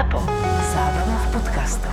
Zapo. Zábrná v podcastov.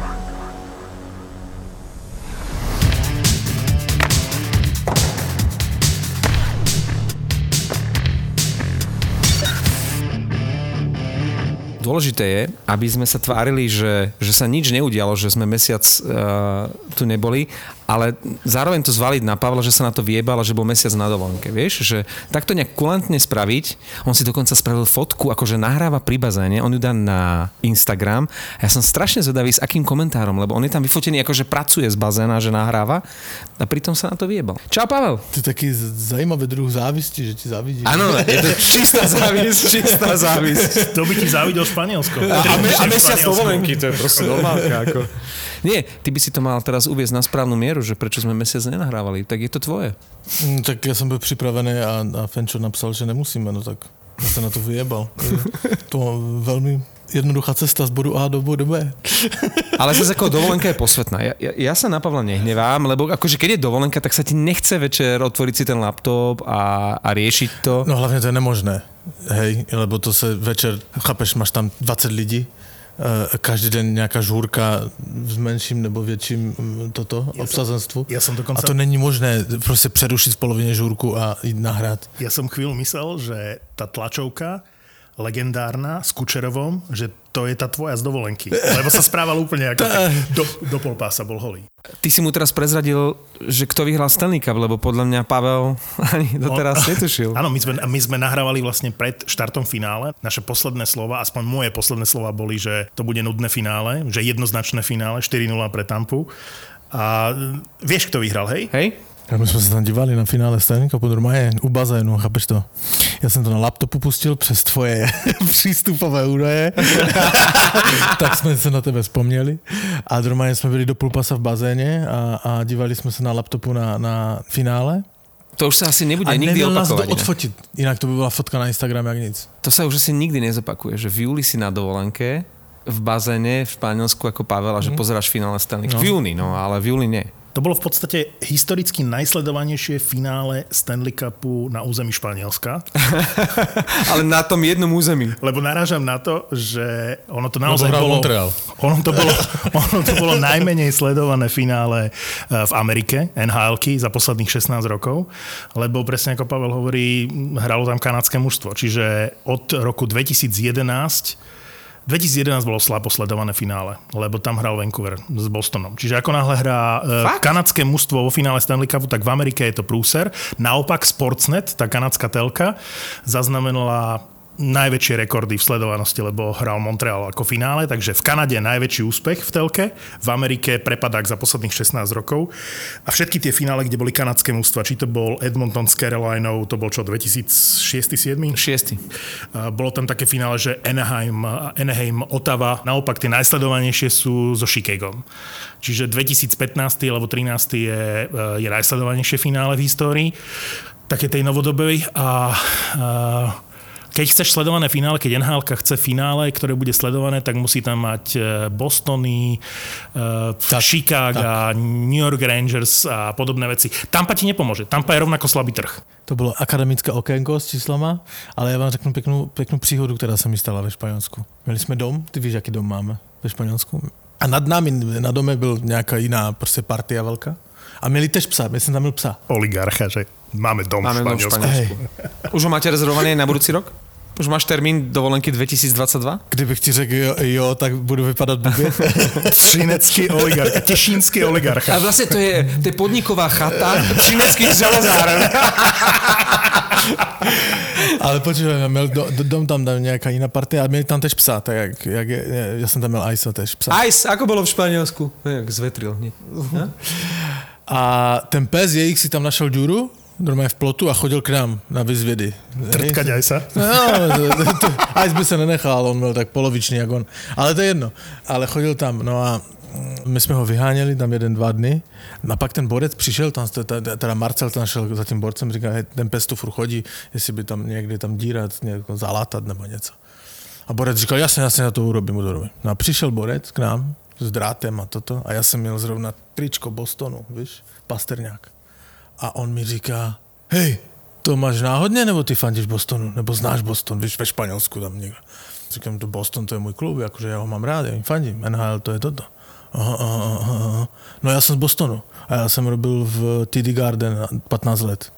Dôležité je, aby sme sa tvárili, že, že sa nič neudialo, že sme mesiac uh, tu neboli, ale zároveň to zvaliť na Pavla, že sa na to vyjebal a že bol mesiac na dovolenke, vieš? Že takto nejak kulantne spraviť, on si dokonca spravil fotku, akože nahráva pri bazéne, on ju dá na Instagram a ja som strašne zvedavý s akým komentárom, lebo on je tam vyfotený akože pracuje z bazéna, že nahráva a pritom sa na to vyjebal. Čau Pavel! To je taký zajímavý druh závisti, že ti zavidí. Áno, je to čistá závisť, čistá závisť. To by ti závidel Španielsko. A, a, me, a mesiac dovolenky, to je proste normálka. Ako. Nie, ty by si to mal teraz uviezť na správnu mieru, že prečo sme mesiac nenahrávali, tak je to tvoje. Mm, tak ja som byl připravený a, a Fenčo napsal, že nemusíme, no tak ja sa na to vyjebal. To je veľmi jednoduchá cesta z bodu A do bodu B. Ale zase ako dovolenka je posvetná. Ja, ja, ja sa na Pavla nehnevám, lebo akože keď je dovolenka, tak sa ti nechce večer otvoriť si ten laptop a, a riešiť to. No hlavne to je nemožné, hej, lebo to sa večer, chápeš, máš tam 20 lidí, každý deň nejaká žúrka s menším nebo větším mm, toto Ja som- obsazenstvu. ja som dokonca- A to není možné prostě přerušit v polovině žúrku a jít nahrát. Ja som chvíľu myslel, že tá tlačovka legendárna s Kučerovom, že to je tá tvoja z dovolenky. Lebo sa správal úplne ako keď do, do polpása bol holý. Ty si mu teraz prezradil, že kto vyhral Stanley Cup, lebo podľa mňa Pavel ani doteraz netušil. Áno, my sme, my sme nahrávali vlastne pred štartom finále. Naše posledné slova, aspoň moje posledné slova boli, že to bude nudné finále, že jednoznačné finále, 4-0 pre Tampu. A vieš, kto vyhral, hej? Hej? A my jsme se tam dívali na finále Stanley Cupu normálně u bazénu, chápeš to? Já jsem to na laptopu pustil přes tvoje přístupové údaje, tak jsme se na tebe vzpomněli a normálně jsme byli do půlpasa v bazéně a, a dívali jsme se na laptopu na, na finále. To už sa asi nebude A nikdy opakovať. ne? odfotit, jinak to by byla fotka na Instagram jak nic. To sa už asi nikdy nezopakuje, že v júli si na dovolenke v bazéne v Španielsku ako Pavel a že pozeráš finále Stanley Cup. V júni, no, ale v júli nie. To bolo v podstate historicky najsledovanejšie finále Stanley Cupu na území Španielska. ale na tom jednom území. Lebo narážam na to, že ono to naozaj bolo... Montreal. Ono to bolo, ono to bolo najmenej sledované finále eh, v Amerike, nhl za posledných 16 rokov, lebo presne ako Pavel hovorí, hralo tam kanadské mužstvo. Čiže od roku 2011 2011 bolo slabo sledované finále, lebo tam hral Vancouver s Bostonom. Čiže ako náhle hrá eh, Fakt? kanadské mužstvo vo finále Stanley Cupu, tak v Amerike je to prúser. Naopak Sportsnet, tá kanadská telka, zaznamenala najväčšie rekordy v sledovanosti, lebo hral Montreal ako finále, takže v Kanade najväčší úspech v telke, v Amerike prepadák za posledných 16 rokov a všetky tie finále, kde boli kanadské mústva, či to bol Edmonton s Carolinou, to bol čo, 2006-2007? Šiestý. A Bolo tam také finále, že Anaheim, Anaheim, Ottawa, naopak tie najsledovanejšie sú so Chicagom. Čiže 2015 alebo 13 je, je najsledovanejšie finále v histórii, také tej novodobej a, a keď chceš sledované finále, keď NHL chce finále, ktoré bude sledované, tak musí tam mať e, Bostony, tak, Chicago, New York Rangers a podobné veci. Tampa ti nepomôže. Tampa je rovnako slabý trh. To bylo akademické okénko s číslama, ale já vám řeknu pěknou, pěknou příhodu, která se mi stala ve Španělsku. Měli jsme dom, ty víš, jaký dom máme ve Španělsku. A nad námi na dome byl nějaká jiná prostě partia velká. A měli tež psa, já jsem tam měl psa. Oligarcha, že máme dom Máme v dom v Španielsku. Španielsku. Už ho máte rezervovaný na budúci rok? Už máš termín dovolenky 2022? Kdybych ti řekl jo, jo tak budu vypadat blbě. Třinecký oligarcha, tešínský A oligarcha. vlastne to je, to je podniková chata přineckých železáren. ale počujem, měl do, do, dom tam, tam nějaká jiná partia a měli tam tež psa, tak jak, jak je, já jsem tam měl Aisa tež psa. Ice, ako bolo v Španielsku? Jak zvetril. Nie? A ten pes jejich si tam našel džuru, normálně v plotu a chodil k nám na vyzvědy. Trtkať aj sa. No, to, Ice by se nenechal, on byl tak polovičný jak on. Ale to je jedno. Ale chodil tam, no a my jsme ho vyháněli tam jeden, dva dny. A pak ten borec přišel, tam, teda Marcel tam šel za tím borcem, říká, hej, ten pes tu furt chodí, jestli by tam někdy tam dírat, zalátat nebo něco. A borec říkal, jasně, jasně, já to urobím, urobím. No a přišel borec k nám s drátem a toto a já jsem měl zrovna tričko Bostonu, víš, Pasterňák. A on mi říká, hej, to máš náhodně, nebo ty fandíš Bostonu, nebo znáš Boston, víš, ve Španělsku tam někdo. říkám, to Boston, to je můj klub, jakože já ho mám rád, já jim fandím, NHL to je toto. Aha, aha, aha. No já jsem z Bostonu a já jsem robil v TD Garden 15 let.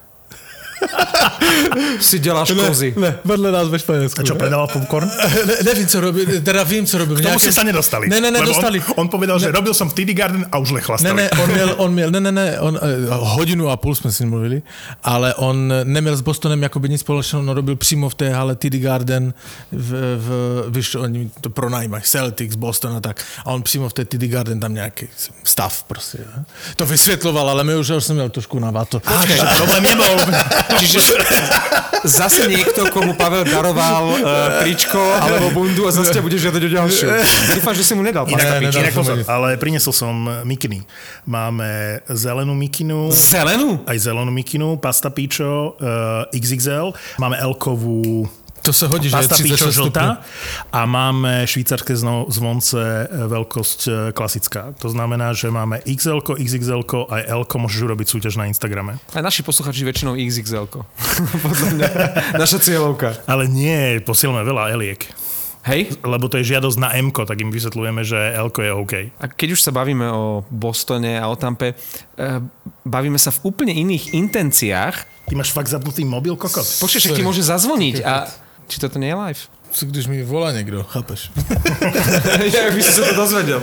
Si děláš kozy. Ne, vedle nás ve Španělsku. A čo, predával popcorn? Ne, nevím, co robí, teda vím, co robí. K tomu ste sa nedostali. Ne, ne, ne, dostali. On, on povedal, že robil som v TD Garden a už len Ne, ne, on měl, on měl, ne, ne, ne, on, eh, hodinu a půl jsme si mluvili, ale on neměl s Bostonem jakoby nic společného, on robil přímo v té hale TD Garden, v, v, víš, oni to pronajímají, Celtics, Boston a tak, a on přímo v té TD Garden tam nějaký stav prostě. Ne? To vysvětloval, ale my už, už jsem měl trošku na vato. Problém nebol. Čiže zase niekto, komu Pavel daroval uh, tričko alebo bundu a zase ťa bude žiadať o ďalšiu. Dúfam, že si mu nedal Inak, pasta ne, inak pozor, ale priniesol som mikiny. Máme zelenú mikinu, Zelenú? aj zelenú mikinu, pasta pičo uh, XXL, máme elkovú To se hodí, že je pasta 36 pičo stupňů. žltá a máme švýcarské zvonce e, veľkosť e, klasická. To znamená, že máme XL, XXL aj L, môžeš urobiť súťaž na Instagrame. Aj naši posluchači väčšinou XXL. Podľa mňa. Naša cieľovka. Ale nie, posielame veľa Eliek. Hej? Lebo to je žiadosť na M, tak im vysvetľujeme, že L je OK. A keď už sa bavíme o Bostone a o Tampe, eh, bavíme sa v úplne iných intenciách. Ty máš fakt zapnutý mobil, kokot? Počkej, však ti môže zazvoniť. A či toto nie je live? Co když mi volá někdo, chápeš? ja by si sa to dozvedel.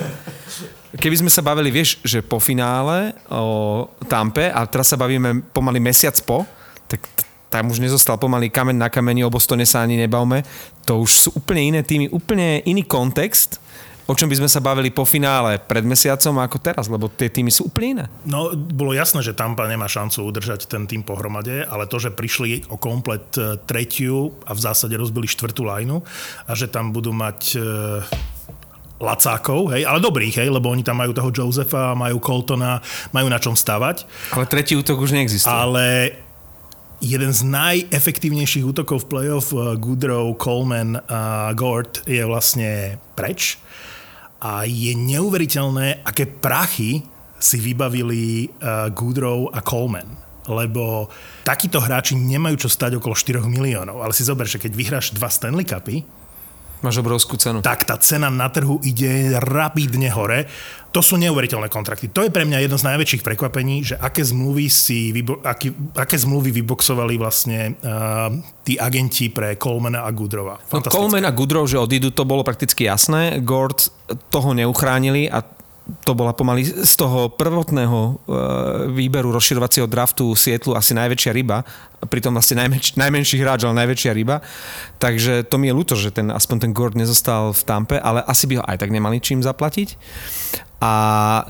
Keby sme sa bavili, vieš, že po finále o Tampe a teraz sa bavíme pomaly mesiac po, tak tam už nezostal pomaly kamen na kameni, o Bostone sa ani nebavme. To už sú úplne iné týmy, úplne iný kontext, o čom by sme sa bavili po finále pred mesiacom ako teraz, lebo tie týmy sú úplne iné. No, bolo jasné, že Tampa nemá šancu udržať ten tým pohromade, ale to, že prišli o komplet e, tretiu a v zásade rozbili štvrtú lajnu a že tam budú mať e, lacákov, hej, ale dobrých, hej, lebo oni tam majú toho Josefa, majú Coltona, majú na čom stavať, Ale tretí útok už neexistuje. ale jeden z najefektívnejších útokov v playoff eh, Goodrow, Coleman a Gord je vlastne preč a je neuveriteľné, aké prachy si vybavili uh, Goodrow a Coleman lebo takíto hráči nemajú čo stať okolo 4 miliónov. Ale si zober, že keď vyhráš dva Stanley Cupy, Máš obrovskú cenu. tak tá cena na trhu ide rapidne hore. To sú neuveriteľné kontrakty. To je pre mňa jedno z najväčších prekvapení, že aké zmluvy, si aký, aké zmluvy vyboxovali vlastne uh, tí agenti pre Colemana a Goodrova. No, Coleman a Goodrow, že odídu, to bolo prakticky jasné. Gord toho neuchránili a to bola pomaly z toho prvotného e, výberu rozširovacieho draftu Sietlu asi najväčšia ryba, pritom vlastne najmenš, najmenší hráč, ale najväčšia ryba. Takže to mi je ľúto, že ten, aspoň ten Gord nezostal v Tampe, ale asi by ho aj tak nemali čím zaplatiť. A e,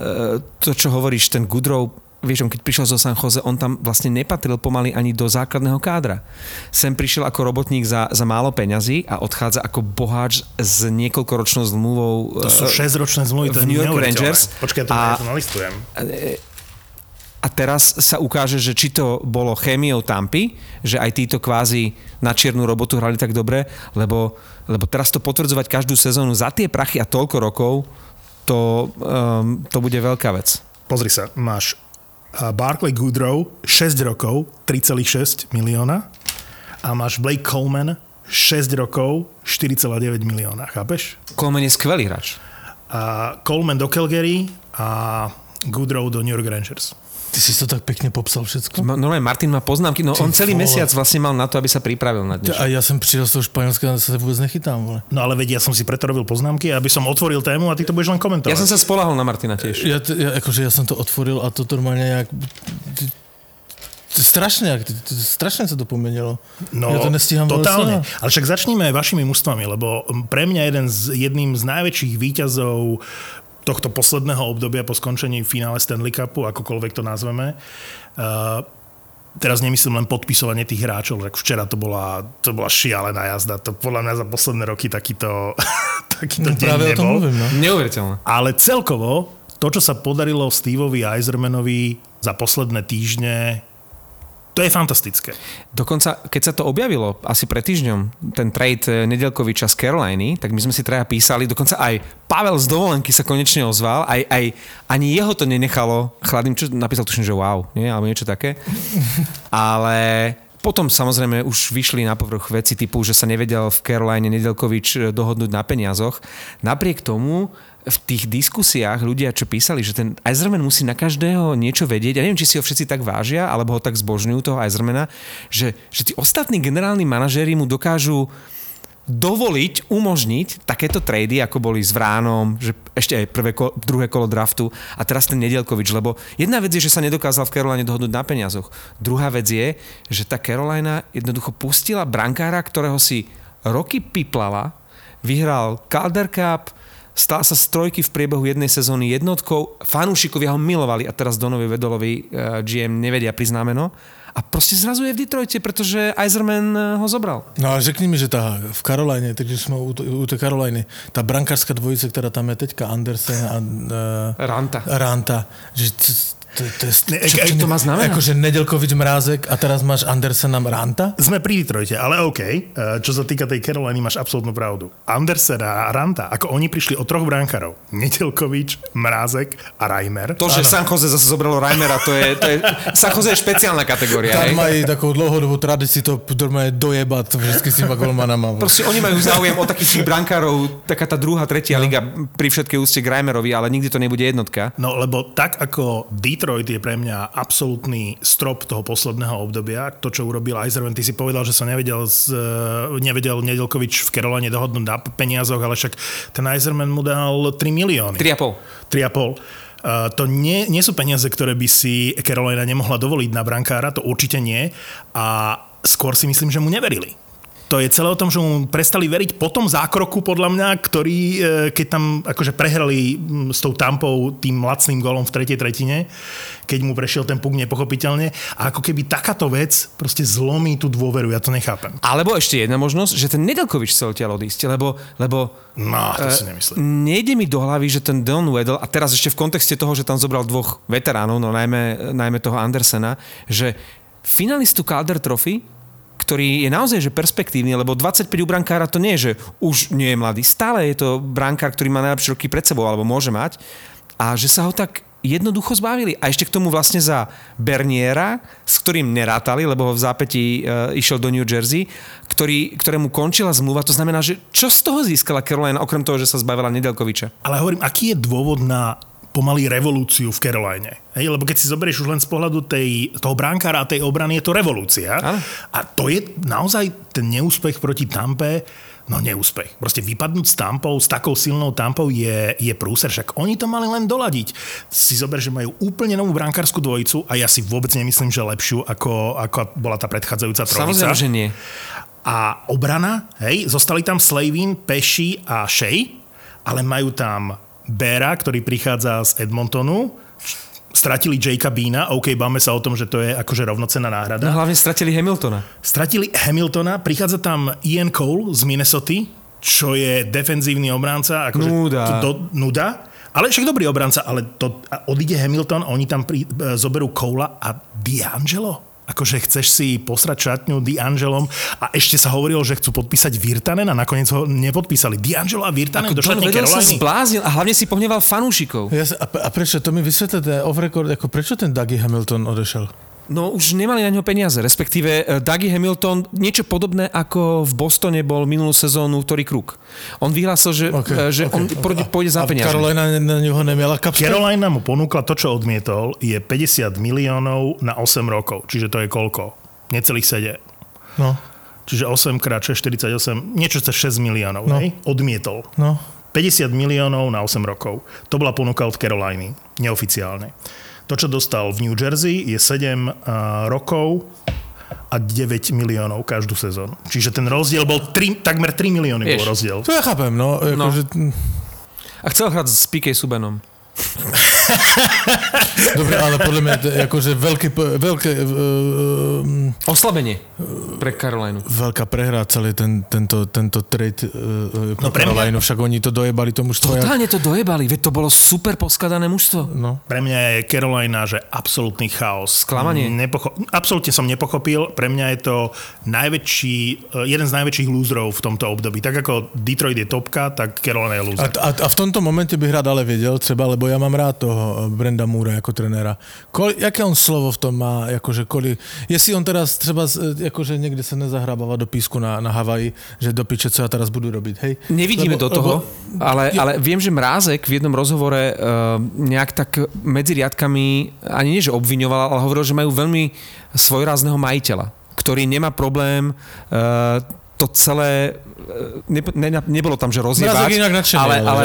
to, čo hovoríš, ten Goodrow, vieš, on keď prišiel zo San Jose, on tam vlastne nepatril pomaly ani do základného kádra. Sem prišiel ako robotník za, za málo peňazí a odchádza ako boháč s niekoľkoročnou zmluvou. To sú e, 6-ročné zmluvy, to v je New York. Rangers. Počkaj, to A- a... nalistujem. A teraz sa ukáže, že či to bolo chémiou Tampy, že aj títo kvázi na čiernu robotu hrali tak dobre, lebo, lebo teraz to potvrdzovať každú sezónu za tie prachy a toľko rokov, to, um, to bude veľká vec. Pozri sa, máš Barclay Goodrow 6 rokov, 3,6 milióna a máš Blake Coleman 6 rokov, 4,9 milióna, chápeš? Coleman je skvelý hráč. A Coleman do Calgary a Goodrow do New York Rangers. Ty si to tak pěkně popsal. Ma- Normálne Martin má poznámky, no Ty on celý vole. mesiac vlastne mal na to, aby sa pripravil na dnešok. A já jsem přijel z toho Španělska a se vůbec nechytám, vole. No ale vedia, ja som si preto robil poznámky, aby som otvoril tému a ty to budeš len komentovať. Ja som sa spolahol na Martina tiež. Já, t- já, jakože já jsem to otvoril a to normálně jak... ty- strašně se to poměnilo. No, ja to nestíham vôbec totálne. sledovať. Ale však začníme vašimi mústvami, lebo pre mňa jeden z, jedným z najväčších výťazov tohto posledného obdobia po skončení finále Stanley Cupu, akokoľvek to nazveme, uh, teraz nemyslím len podpisovanie tých hráčov, tak včera to bola, to bola šialená jazda. To podľa mňa za posledné roky takýto, takýto No, deň o tom nebol. mluvím, no. Neuveriteľné. Ale celkovo, to, čo sa podarilo Steveovi Eisermanovi za posledné týždne, to je fantastické. Dokonca, keď sa to objavilo asi pred týždňom, ten trade eh, Nedelkoviča z Caroliny, tak my sme si traja písali, dokonca aj Pavel z dovolenky sa konečne ozval, aj, aj ani jeho to nenechalo chladným, čo napísal tuším, že wow, nie, alebo niečo také. Ale potom samozrejme už vyšli na povrch veci typu, že sa nevedel v Caroline Nedelkovič dohodnúť na peniazoch. Napriek tomu v tých diskusiách ľudia, čo písali, že ten Eiserman musí na každého niečo vedieť, ja neviem, či si ho všetci tak vážia, alebo ho tak zbožňujú toho Eisermana, že, že tí ostatní generálni manažéri mu dokážu dovoliť, umožniť takéto trady, ako boli s Vránom, že ešte aj prvé kolo, druhé kolo draftu a teraz ten Nedielkovič, lebo jedna vec je, že sa nedokázal v Caroline dohodnúť na peniazoch. Druhá vec je, že tá Carolina jednoducho pustila brankára, ktorého si roky piplala, vyhral Calder Cup, stal sa z trojky v priebehu jednej sezóny jednotkou, fanúšikovia ho milovali a teraz Donovi Vedolovi uh, GM nevedia priznámeno a proste zrazu je v Detroite, pretože Eiserman eh, ho zobral. No ale řekni mi, že tá v Karolajne, takže sme u, u tej Karolajny, tá brankárska dvojica, ktorá tam je teďka, Andersen a uh, Ranta. Ranta, že to, to, je, Ne, čo, ak- čo to má znamená? Akože Nedelkovič Mrázek a teraz máš Andersena Ranta? Sme pri Detroite, ale OK. Eh, Čo sa týka tej Caroliny, máš absolútnu pravdu. Andersen a Ranta, ako oni prišli o troch brankárov. Netelkovič, Mrázek a Reimer. To, že San Jose zase zobralo Reimera, to je, to je San Jose je špeciálna kategória. Tam majú takú dlhodobú tradíciu to normálne dojebať vždy s tými golmanama. Proste oni majú záujem o takých tých brankárov, taká tá druhá, tretia no. liga pri všetkej úste k Reimerovi, ale nikdy to nebude jednotka. No lebo tak ako Detroit je pre mňa absolútny strop toho posledného obdobia, to čo urobil Eiserman, ty si povedal, že sa nevedel, z, eh, nevedel Nedelkovič v Caroline dohodnúť na peniazoch, ale však ten Eiserman mu dal 3 milióny. 3,5. 3,5. Uh, to nie, nie sú peniaze, ktoré by si Carolina nemohla dovoliť na brankára, to určite nie. A skôr si myslím, že mu neverili. To je celé o tom, že mu prestali veriť po tom zákroku, podľa mňa, ktorý, e, keď tam akože prehrali mm, s tou tampou tým lacným golom v tretej tretine, keď mu prešiel ten puk nepochopiteľne. A ako keby takáto vec proste zlomí tú dôveru, ja to nechápem. Alebo ešte jedna možnosť, že ten Nedelkovič chcel odtiaľ odísť, lebo, lebo No, to si Eh, nemyslím. Nejde mi do hlavy, že ten Don Weddle, a teraz ešte v kontexte toho, že tam zobral dvoch veteránov, no najmä, najmä toho Andersena, že finalistu Calder Trophy, ktorý je naozaj že perspektívny, lebo 25 u brankára to nie je, že už nie je mladý. Stále je to brankár, ktorý má najlepšie roky pred sebou, alebo môže mať. A že sa ho tak jednoducho zbavili. A ešte k tomu vlastne za Berniera, s ktorým nerátali, lebo ho v zápätí e, išiel do New Jersey, ktorý, ktorému končila zmluva. To znamená, že čo z toho získala Carolina, okrem toho, že sa zbavila Nedelkoviča? Ale hovorím, aký je dôvod na pomaly revolúciu v Caroline. Hej, lebo keď si zoberieš už len z pohľadu tej, toho bránkára a tej obrany, je to revolúcia. A to je naozaj ten neúspech proti Tampe, no neúspech. Proste vypadnúť s Tampou, s takou silnou Tampou je, je prúser. Však oni to mali len doladiť. Si zober, že majú úplne novú brankárskú dvojicu a ja si vôbec nemyslím, že lepšiu, ako, ako bola tá predchádzajúca trojica. Samozrejme, že nie. A obrana, hej, zostali tam Slavin, Peši a Shea, ale majú tam Bera, ktorý prichádza z Edmontonu, stratili Jakea Beana, OK, báme sa o tom, že to je akože rovnocenná No náhrada. hlavne stratili Hamiltona. Stratili Hamiltona, prichádza tam Ian Cole z Minnesota, čo je defenzívny obránca. Akože Nuda. Do, nuda. Ale však dobrý obranca, ale to, odíde Hamilton, oni tam pri, e, zoberú Cola a D'Angelo. Akože chceš si posrať šatňu D'Angelom a ešte sa hovorilo, že chcú podpísať Virtanen a nakoniec ho nepodpísali. D'Angelo a Virtanen do John šatne sa zbláznil a hlavne si pohneval fanúšikov. Ja, sa- a, a prečo, to mi vysvetlete off record, ako prečo ten Dougie Hamilton odešel? No už nemali na ňo peniaze, respektíve eh, Dougie Hamilton, niečo podobné ako v Bostone bol minulú sezónu Tory Kruk. On vyhlásil, že, okay, že okay. on pôjde, pôjde za peniaze. Carolina na neho nemiela kapsku? Carolina mu ponúkla to, čo odmietol, je 50 miliónov na 8 rokov. Čiže to je koľko? Necelých 7. No, Čiže 8 krát 6, 48, niečo cez 6 miliónov. No. Odmietol. no. 50 miliónov na 8 rokov. To bola ponuka od Caroliny, neoficiálne. To, čo dostal v New Jersey, je 7 uh, rokov a 9 miliónov každú sezónu. Čiže ten rozdiel bol 3, takmer 3 milióny Vieš. bol rozdiel. To ja chápem, no. No. Akože, A chcel hrať s PK Subanom. Dobre, ale podľa mňa to je akože veľké, veľké, uh, Oslabenie pre Carolinu. veľká prehra celý ten, tento, tento trade uh, No Carolina, však oni to dojebali tomu štvoja. Totálne to dojebali, veď to bolo super poskladané mužstvo. No. Pre mňa je Carolina, že absolútny chaos. Sklamanie. Nepocho- absolútne som nepochopil. Pre mňa je to najväčší, jeden z najväčších lúzrov v tomto období. Tak ako Detroit je topka, tak Carolina je A, lúzer. a, a v tomto momente bych rád ale vedel, třeba, lebo ja mám rád toho toho Brenda Moora ako trenéra. Koli, jaké on slovo v tom má, akože koli, jestli on teraz třeba akože niekde sa nezahrabáva do písku na, na Havaji, že do piče, co ja teraz budu robiť, hej? Nevidíme do toho, ale, ale viem, že Mrázek v jednom rozhovore uh, nejak tak medzi riadkami, ani nie, že obviňoval, ale hovoril, že majú veľmi svojrázneho majiteľa, ktorý nemá problém uh, to celé, ne, ne, nebolo tam, že rozjebať. Mrázek inak nadšený, ale, ale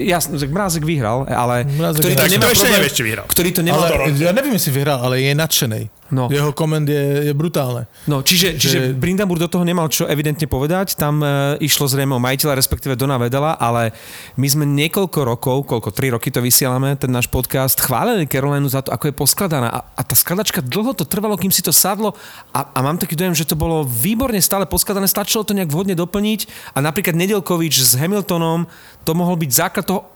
jasne, že Mrázek vyhral, ale Mrázek ktorý je to nadšený. nemá To ešte problém, nevieš, či vyhral. ktorý to nemá Ale ja neviem, jestli vyhral, ale je nadšenej. No. Jeho komend je, je brutálne. No, čiže, čiže Že- Brindamur do toho nemal čo evidentne povedať, tam e, išlo zrejme o majiteľa, respektíve Dona Vedela, ale my sme niekoľko rokov, koľko, tri roky to vysielame, ten náš podcast, chválili Carolinu za to, ako je poskladaná a, a tá skladačka dlho to trvalo, kým si to sadlo a, a mám taký dojem, že to bolo výborne stále poskladané, stačilo to nejak vhodne doplniť a napríklad Nedelkovič s Hamiltonom, to mohol byť základ toho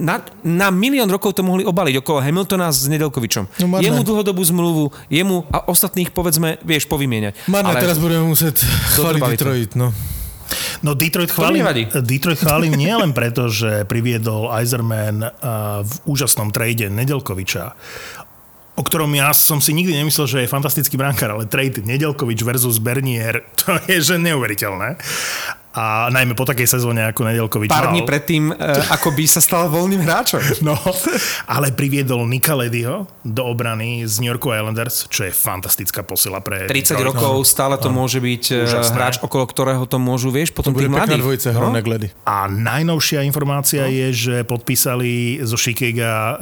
na, na milión rokov to mohli obaliť okolo Hamiltona s Nedelkovičom. No, marné. jemu dlhodobú zmluvu, jemu a ostatných, povedzme, vieš, povymieňať. Marné, Ale- teraz budeme musieť chváliť. Detroit, no. No Detroit chválim. Detroit chválim nie len preto, že priviedol Eiserman uh, v úžasnom trade Nedelkoviča, o ktorom ja som si nikdy nemyslel, že je fantastický brankár, ale trade Nedelkovič versus Bernier, to je že neuveriteľné. A najmä po takej sezóne, ako Nedelkovič pár dní predtým, e, ako by sa stal voľným hráčom. No, ale priviedol Nika Ledyho do obrany z New York Islanders, čo je fantastická posila pre 30 Detroit. rokov, stále to môže byť e, Úžasné. hráč, okolo ktorého to môžu, vieš, potom Bude tých mladých. dvojica no? A najnovšia informácia No. je, že podpísali zo Chicaga uh,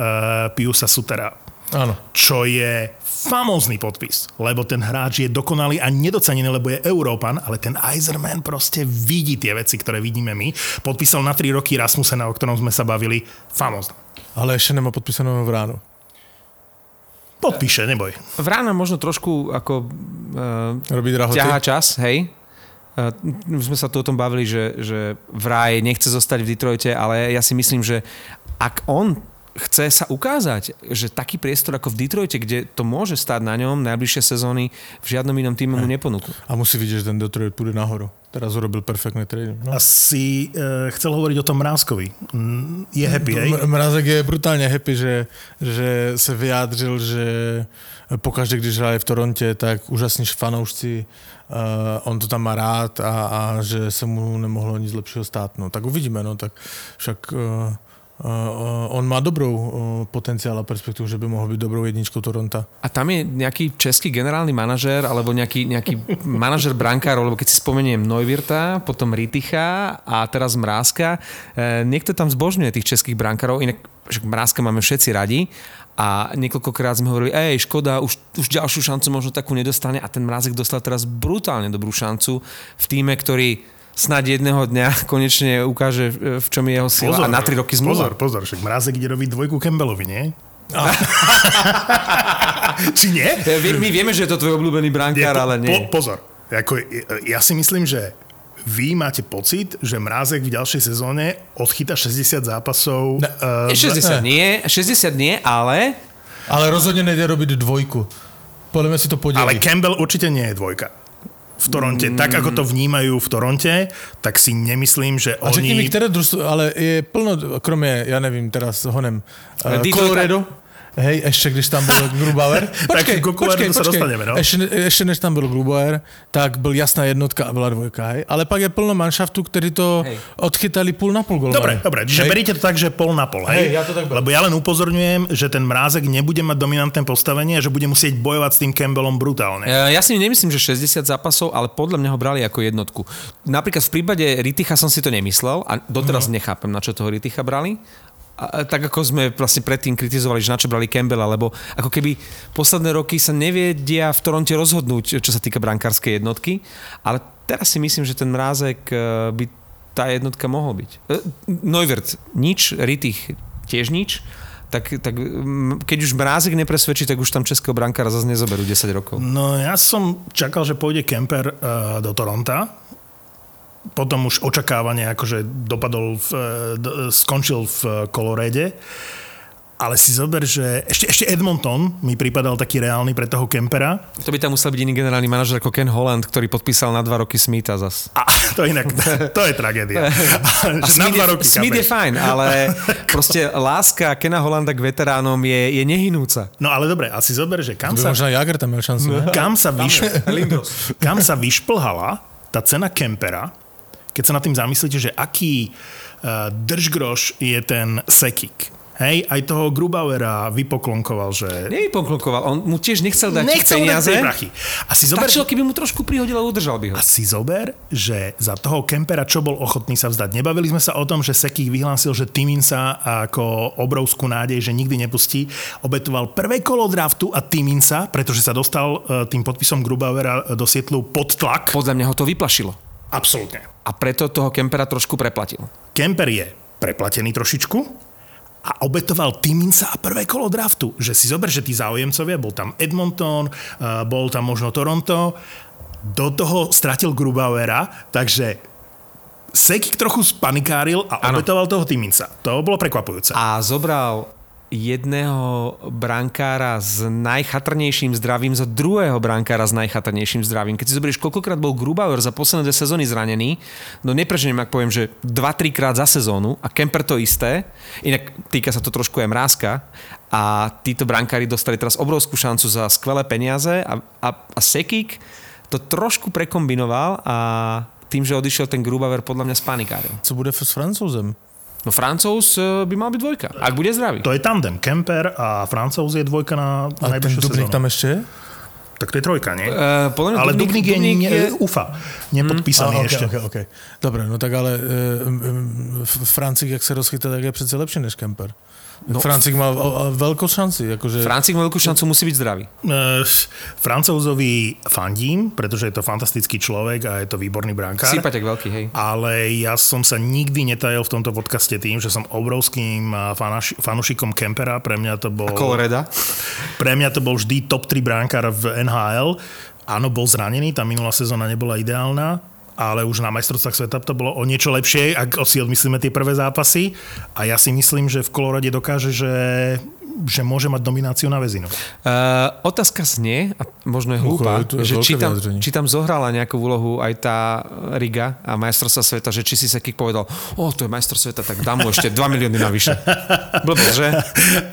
Piusa Sutera, Áno. čo je famózny podpis, lebo ten hráč je dokonalý a nedocenený, lebo je Európan, ale ten Eiserman proste vidí tie veci, ktoré vidíme my. Podpísal na 3 roky Rasmusena, o ktorom sme sa bavili. Famózne. Ale ešte nemá podpísanú v ránu. Podpíše, neboj. Vrána možno trošku ako uh, drahoty. ťahá čas, hej. Uh, sme sa tu o tom bavili, že, že vraj nechce zostať v Detroite, ale ja si myslím, že ak on chce sa ukázať, že taký priestor ako v Detroite, kde to môže stáť na ňom, najbližšie sezóny v žiadnom inom týme mu neponúknu. A musí vidieť, že ten Detroit pôjde nahoru. Teraz urobil perfektné trade. No. Asi uh, chcel hovoriť o tom Mrázkovi. Je happy, hej? M- Mrazek je brutálně happy, že, že se vyjádřil, že pokaždé, když hraje v Torontě, tak úžasní fanoušci, uh, on to tam má rád a, a že se mu nemohlo nic lepšího stát. No, tak uvidíme, no, tak však uh, on má dobrou uh, potenciál a perspektivu, že by mohl být dobrou jedničkou Toronta. A tam je nejaký český generálny manažér, alebo nejaký, nejaký manažér brankárov, lebo keď si spomeniem Neuwirta, potom Riticha a teraz Mrázka, e, niekto tam zbožňuje tých českých brankárov, inak však Mrázka máme všetci radi a niekoľkokrát sme hovorili, ej, škoda, už, už ďalšiu šancu možno takú nedostane a ten Mrázek dostal teraz brutálne dobrú šancu v týme, ktorý snáď jedného dňa konečne ukáže, e, v čom je jeho sila a na tri roky zmluva. Pozor, pozor, však Mrázek ide robiť dvojku Campbellovi, nie? Či nie? My vieme, že je to tvoj obľúbený brankár, po, ale nie. Po, pozor, ako, ja si myslím, že vy máte pocit, že Mrázek v ďalšej sezóne odchyta 60 zápasov. Ne. uh, E, 60 nie, 60 nie, ale Ale rozhodně nejde robiť dvojku. Podle mě si to podělí. ale Campbell určite nie je dvojka. V Toronte. Mm. Tak, ako to vnímajú v Toronte, tak si nemyslím, že A mi, oni... které družstvo, ale je plno, kromě, já nevím, teraz honem, uh, Detroit- Colorado, hej, ještě když tam byl Grubauer. Tak ku Coloradu sa dostaneme, no. Ještě, ještě než tam byl Grubauer, tak byl jasná jednotka a byla dvojka, hej. Ale pak je plno manšaftu, který to Hej. odchytali půl na půl golmany. Dobre, dobre, čiže Hej. beríte to tak, že pol na pol, hej? Hej, ja to tak beriem. Lebo ja len upozorňujem, že ten mrázek nebude mať dominantné postavenie a že bude musieť bojovať s tým Campbellom brutálne. Ja si nemyslím, že 60 zápasov, ale podľa mňa ho brali ako jednotku. Napríklad v prípade Riticha som si to nemyslel a doteraz Mhm. nechápem, na čo toho Riticha brali. Tak ako sme vlastne predtým kritizovali, že na čo brali Campbella, lebo ako keby posledné roky sa nevedia v Toronte rozhodnúť, čo sa týka brankárskej jednotky, ale teraz si myslím, že ten mrázek e, by tá jednotka mohol byť. E, Neuwirth nič, Ritich tiež nič, tak, tak keď už mrázek nepresvedčí, tak už tam českého brankára zase nezoberú 10 rokov. No ja som čakal, že pôjde Kemper uh, do Toronta. Potom už očakávanie akože dopadol, v, d- skončil v Kolorede. Ale si zober, že ešte, ešte Edmonton mi pripadal taký reálny pre toho Kempera. To by tam musel byť iný generálny manažer ako Ken Holland, ktorý podpísal na dva roky Smitha zas. A to inak, to je tragédia. A na Smith, dva je, roky, Smith je fajn, ale proste láska Kena Hollanda k veteránom je, je nehynúca. No ale dobre, a si zober, že kam By sa, možno Jager tam mal šancu. kam sa, vyš, kam sa vyšplhala tá cena Kempera, keď sa nad tým zamyslíte, že aký uh, držgroš je ten Sekik. Hej, aj toho Grubauera vypoklonkoval, že Nevypoklonkoval, on mu tiež nechcel dať nechcel peniaze. prachy. A si zober, Stačilo, keby mu trošku prihodil a udržal by ho. a si zober, že za toho Kempera, čo bol ochotný sa vzdať. Nebavili sme sa o tom, že Sekik vyhlásil, že Timinsa ako obrovskú nádej, že nikdy nepustí, obetoval prvé kolo draftu a Timinsa, pretože sa dostal e, tým podpisom Grubauera do Sietlu pod tlak. Podľa mňa ho to vyplašilo. Absolútne. A preto toho Kempera trošku preplatil. Kemper je preplatený trošičku a obetoval Timinsa a prvé kolo draftu. Že si zober, že tí záujemcovia, bol tam Edmonton, eh, bol tam možno Toronto, do toho stratil Grubauera, takže Sekik trochu spanikáril a Áno. obetoval toho Timinsa. To bolo prekvapujúce. A zobral jedného brankára s najchatrnejším zdravím za druhého brankára s najchatrnejším zdravím. Keď si zoberieš, koľkokrát bol Grubauer za posledné dve sezóny zranený, no nepreženiem, ak poviem, že 2-3 krát za sezónu a Kemper to isté, inak týka sa to trošku aj mrázka a títo brankári dostali teraz obrovskú šancu za skvelé peniaze a, a, a Sekik to trošku prekombinoval a tým, že odišiel ten Grubauer, podľa mňa spanikáril. Co bude s Francouzem? No Francouz eh, by mal byť dvojka, ak bude zdravý. To je tandem. Kemper a Francouz je dvojka na, na A ten najbližšiu Dubnik sezónu. tam ešte je? Tak to je trojka, nie? Uh, podľa mňa ale Dubnik, je, Dubnik nie, UFA, nepodpísaný A, ešte. okay, okay. Dobre, no tak ale e, Francík, jak se rozchytá, tak je přece lepší než Kemper. No, Francík mal veľkou šanci. Akože... Francík má veľkú šancu, musí byť zdravý. Uh, Francouzovi fandím, pretože je to fantastický človek a je to výborný brankár. Sympaťak veľký, hej. Ale ja som sa nikdy netajil v tomto podcaste tým, že som obrovským uh, fanaš- fanušikom Kempera. Pre mňa to bol... Koloreda. Pre mňa to bol vždy top 3 bránkár v NHL. Áno, bol zranený, tá minulá sezóna nebola ideálna, ale už na majstrovstvách sveta to bolo o niečo lepšie, ak si odmyslíme tie prvé zápasy. A ja si myslím, že v Kolorade dokáže, že, že môže mať domináciu na väzinu. Uh, otázka znie, a možno je hlúpa, to je že či tam, vyjadrenie. či tam zohrala nejakú úlohu aj tá Riga a majstrovstva sveta, že či si sa Kik povedal, o, to je majstrov sveta, tak dám mu ešte 2 milióny navyše. Blbo, že?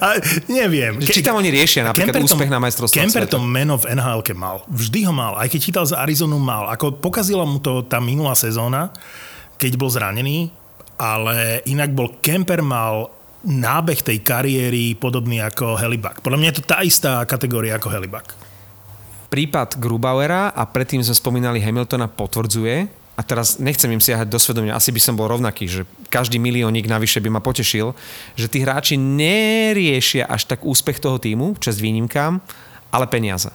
A, neviem. Že či tam oni riešia napríklad Kemper to- úspech na majstrovstvách Kemper sveta. to meno v nhl mal. Vždy ho mal. Aj keď chytal za Arizonu mal. Ako pokazila mu to tá minulá sezóna, keď bol zranený, ale inak bol Kemper mal nábeh tej kariéry podobný ako Helibak. Podľa mňa je to tá istá kategória ako Helibak. prípad Grubauera a predtým sme spomínali Hamiltona potvrdzuje, a teraz nechcem im siahať do svedomia, asi by som bol rovnaký, že každý miliónik navyše by ma potešil, že tí hráči neriešia až tak úspech toho týmu, čest výnimkám, ale peniaze.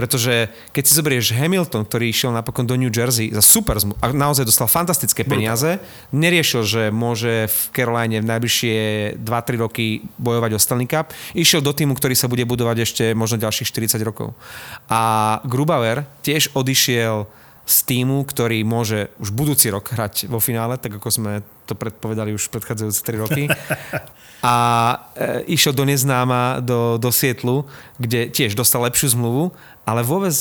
Pretože keď si zoberieš Hamilton, ktorý išiel napokon do New Jersey za super a naozaj dostal fantastické peniaze, neriešil, že môže v Caroline v najbližšie 2-3 roky bojovať o Stanley Cup, išiel do týmu, ktorý sa bude budovať ešte možno ďalších 40 rokov. A Grubauer tiež odišiel z týmu, ktorý môže už budúci rok hrať vo finále, tak ako sme to predpovedali už predchádzajúce 3 roky. A e, išiel do neznáma, do, do Sietlu, kde tiež dostal lepšiu zmluvu, ale vôbec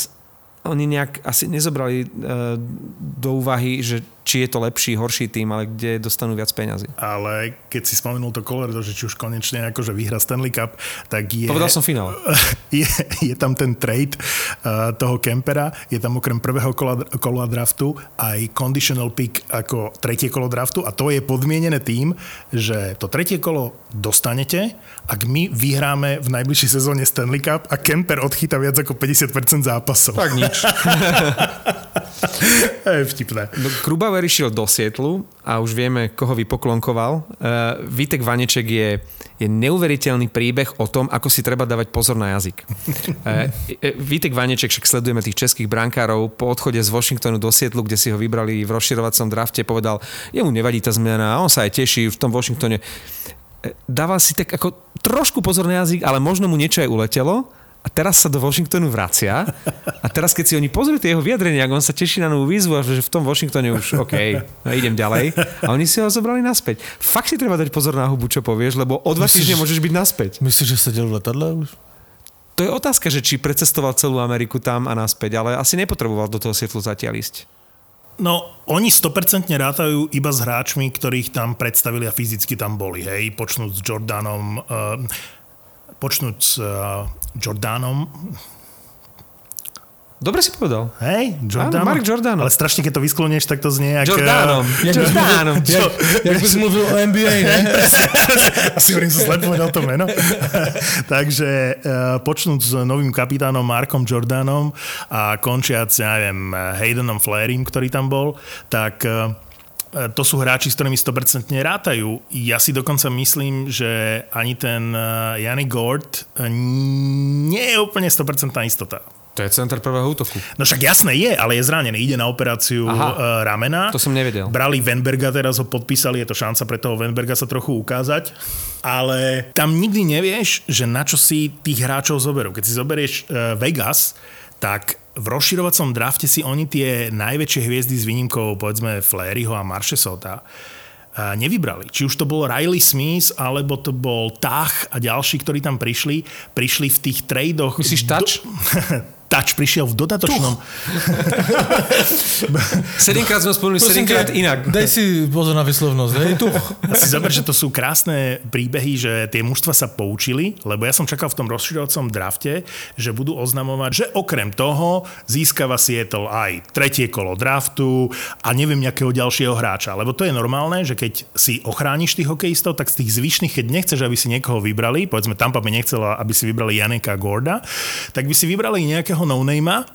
oni nejak asi nezobrali e, do úvahy, že či je to lepší, horší tým, ale kde dostanú viac peňazí. Ale keď si spomenul to Colorado, že či už konečne akože vyhra Stanley Cup, tak je... Povedal som finále. Je, je tam ten trade uh, toho Kempera, je tam okrem prvého kola, kola draftu aj conditional pick ako tretie kolo draftu a to je podmienené tým, že to tretie kolo dostanete, ak my vyhráme v najbližšej sezóne Stanley Cup a Kemper odchytá viac ako 50% zápasov. Tak nič. je vtipné. No, Grubauer išiel do Sietlu a už vieme, koho vypoklonkoval. Uh, Vítek Vaneček je, je neuveriteľný príbeh o tom, ako si treba dávať pozor na jazyk. Uh, Vítek Vaneček, však sledujeme tých českých brankárov, po odchode z Washingtonu do Sietlu, kde si ho vybrali v rozširovacom drafte, povedal, jemu nevadí tá zmena on sa aj teší v tom Washingtone. Dával si tak ako trošku pozor na jazyk, ale možno mu niečo aj uletelo teraz sa do Washingtonu vracia a teraz keď si oni pozrú tie jeho vyjadrenia, ak on sa teší na novú výzvu a že v tom Washingtone už OK, no idem ďalej a oni si ho zobrali naspäť. Fakt si treba dať pozor na hubu, čo povieš, lebo o dva týždne môžeš byť naspäť. Myslíš, že sedel v letadle už? To je otázka, že či precestoval celú Ameriku tam a naspäť, ale asi nepotreboval do toho Seattle zatiaľ ísť. No, oni 100% rátajú iba s hráčmi, ktorých tam predstavili a fyzicky tam boli, hej, počnúť s Jordanom, uh, počnúť s uh, Jordanom, Dobre si povedal. hej, Jordan. Mark Giordano. Ale strašne, keď to vysklonieš, tak to znie jak... Jordanom. eh, Jordanom. Jak, jak bys mluvil o NBA, ne? Asi hovorím, som zle povedal to meno. Takže uh, počnúť s novým kapitánom Markom Jordanom a končiac, ja neviem, Haydenom Flairim, ktorý tam bol, tak uh, to sú hráči, s ktorými 100% rátajú. Ja si dokonca myslím, že ani ten uh, Yannick Gord uh, nie je úplne 100% istota. To je center prvého útoku. No však jasné je, ale je zranený. Ide na operáciu Aha. ramena. To som nevedel. Brali Venberga, teraz ho podpísali, je to šanca pre toho Venberga sa trochu ukázať. Ale tam nikdy nevieš, že na čo si tých hráčov zoberú. Keď si zoberieš Vegas, tak v rozširovacom drafte si oni tie najväčšie hviezdy s výnimkou, povedzme, Flaryho a Marchesota, a nevybrali. Či už to bol Riley Smith, alebo to bol Tach a ďalší, ktorí tam prišli, prišli v tých tradoch... Myslíš Touch? Touch prišiel v dodatočnom... Sedemkrát sme spomenuli, sedemkrát inak. Daj si pozor na vyslovnosť, hej? Tu. si zober, že to sú krásne príbehy, že tie mužstva sa poučili, lebo ja som čakal v tom rozširovacom drafte, že budú oznamovať, že okrem toho získava Seattle aj tretie kolo draftu a neviem nejakého ďalšieho hráča. Lebo to je normálne, že keď si ochrániš tých hokejistov, tak z tých zvyšných, keď nechceš, aby si niekoho vybrali, povedzme Tampa by nechcela, aby si vybrali Janeka Gorda, tak by si vybrali nejakého no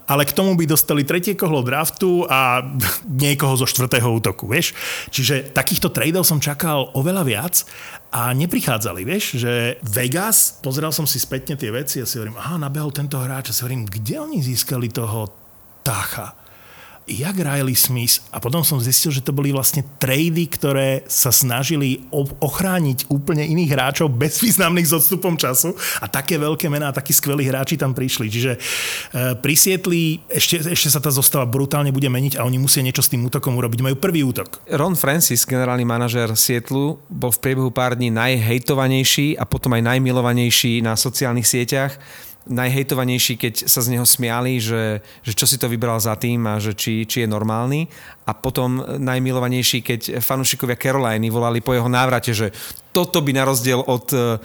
ale k tomu by dostali tretie kolo draftu a niekoho zo štvrtého útoku, vieš. Čiže takýchto tradeov som čakal oveľa viac a neprichádzali, vieš, že Vegas, pozeral som si spätne tie veci a si hovorím, aha, nabehol tento hráč a si hovorím, kde oni získali toho Tacha? Jak Riley Smith a potom som zistil, že to boli vlastne trady, ktoré sa snažili ochrániť úplne iných hráčov bezvýznamných s odstupom času a také veľké mená a takí skvelí hráči tam prišli. Čiže e, pri Sietli ešte, ešte sa tá zostava brutálne bude meniť a oni musia niečo s tým útokom urobiť. Majú prvý útok. Ron Francis, generálny manažér Sietlu, bol v priebehu pár dní najhejtovanejší a potom aj najmilovanejší na sociálnych sieťach najhejtovanejší, keď sa z neho smiali, že, že čo si to vybral za tým a že či, či je normálny. A potom najmilovanejší, keď fanúšikovia Caroliny volali po jeho návrate, že toto by na rozdiel od eh,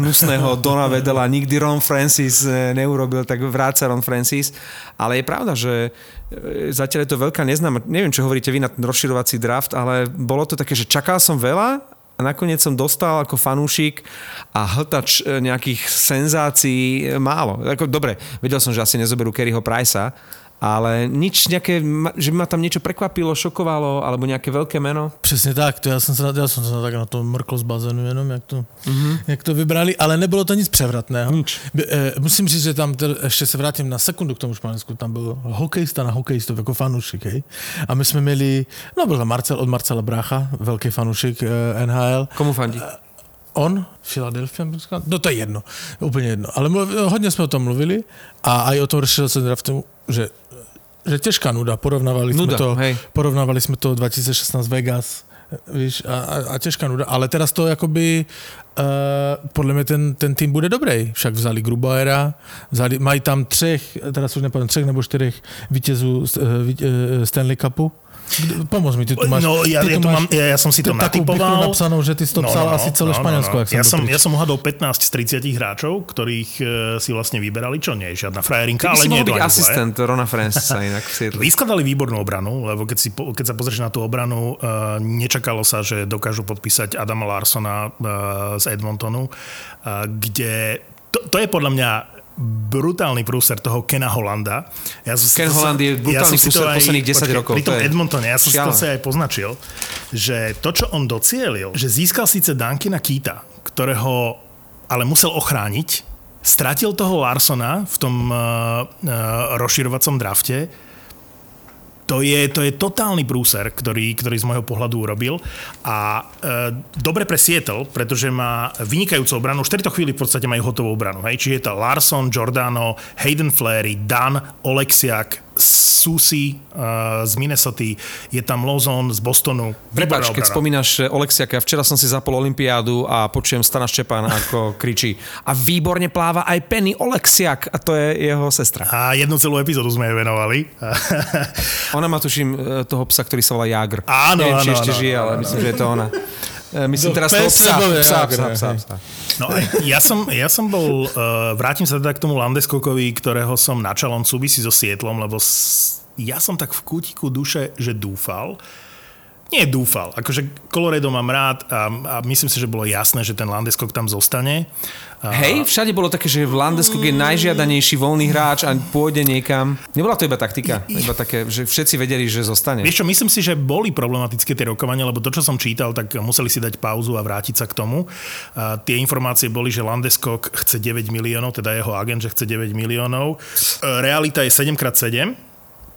hnusného Dona Vedela nikdy Ron Francis eh, neurobil, tak vráca Ron Francis. Ale je pravda, že eh, zatiaľ je to veľká neznáma. Neviem, čo hovoríte vy na ten rozširovací draft, ale bolo to také, že čakal som veľa a nakoniec som dostal ako fanúšik a hltač e, nejakých senzácií e, málo. Ako, dobre, vedel som, že asi nezoberú Kerryho Pricea, ale nič nejaké, že by ma tam niečo prekvapilo, šokovalo, alebo nejaké veľké meno. Přesně tak, to já jsem se, já jsem se tak na to mrkl z bazénu jenom, jak to, mm-hmm. jak to vybrali, ale nebylo to nic převratného. Nič. By- eh, Musím říct, že tam, teda, ještě se vrátím na sekundu k tomu Španělsku, tam byl hokejista na hokejistov jako fanoušik, hej. A my jsme měli, no byl tam Marcel od Marcela Brácha, velký fanoušik eh, NHL. Komu fandí? On, Philadelphia, no to je jedno, úplně jedno. Ale hodně jsme o tom mluvili a aj o tom rozšiřovacím draftu, že že těžká nuda, porovnávali Nuda, jsme to, hej. porovnávali jsme to 2016 Vegas, víš, a, a, a těžká nuda, ale teraz to jakoby, uh, podle mě ten, ten tým bude dobrý, však vzali Grubauera, vzali, mají tam třech, teraz už nepovím, třech nebo čtyřech vítězů uh, uh, Stanley Cupu, Pomoz mi, ty tu máš. no, ja, ty ja, tu máš mám, ja, ja som si to natypoval. napsanú, že ty si to psal asi celé Španielsko, ak som ja, som, ja som uhadol 15 z 30 hráčov, ktorých e, si vlastne vyberali, čo nie je žiadna frajerinka, ale nie je to asistent Rona Francisa inak v. Vyskladali výbornú obranu, lebo keď, si, keď sa pozrieš na tú obranu, uh, nečakalo sa, že dokážu podpísať Adama Larsona uh, z Edmontonu, kde to, to je podľa mňa brutálny prúser toho Kena Hollanda. Ja som Ken Holland je brutálny to prúser posledných 10 rokov, Pri tom to Edmontone, ja som si to sa aj poznačil, že to, čo on docielil, že získal síce Dankina Kita, ktorého ale musel ochrániť, stratil toho Larsona v tom uh, uh, rozširovacom drafte, to je, to je totálny prúser, ktorý, ktorý z môjho pohľadu urobil. A e, dobre pre Seattle, pretože má vynikajúcu obranu. Už tejto chvíli v podstate majú hotovú obranu. Hej? Čiže je to Larson, Giordano, Hayden Flery, Dan, Oleksiak, Susi uh, z Minnesota, je tam Lozon z Bostonu. Prepač, keď spomínaš eh, Oleksiaka, včera som si zapol Olympiádu a počujem Stana Štepan ako kričí. A výborne pláva aj Penny Oleksiak a to je jeho sestra. A jednu celú epizódu sme jej venovali. Ona má tuším eh, toho psa, ktorý sa volá Jagr. Áno, Neviem, či áno, ešte áno, žije, áno, ale áno. myslím, že je to ona. Eh, Myslím teraz toho psa. Psa, psa, psa, psa. No, ja som, ja som bol, uh, vrátim sa teda k tomu Landeskokovi, ktorého som načal, on súvisí so Sietlom, lebo s, ja som tak v kútiku duše, že dúfal, nie dúfal, akože Colorado mám rád a, a myslím si, že bolo jasné, že ten Landeskog tam zostane. A, Hej, všade bolo také, že Landeskog je najžiadanejší voľný hráč a pôjde niekam. Nebola to iba taktika, iba také, že všetci vedeli, že zostane. Vieš čo, myslím si, že boli problematické tie rokovania, lebo to, čo som čítal, tak museli si dať pauzu a vrátiť sa k tomu. A tie informácie boli, že Landeskog chce 9 miliónov, teda jeho agent, že chce 9 miliónov. E, Realita je 7x7,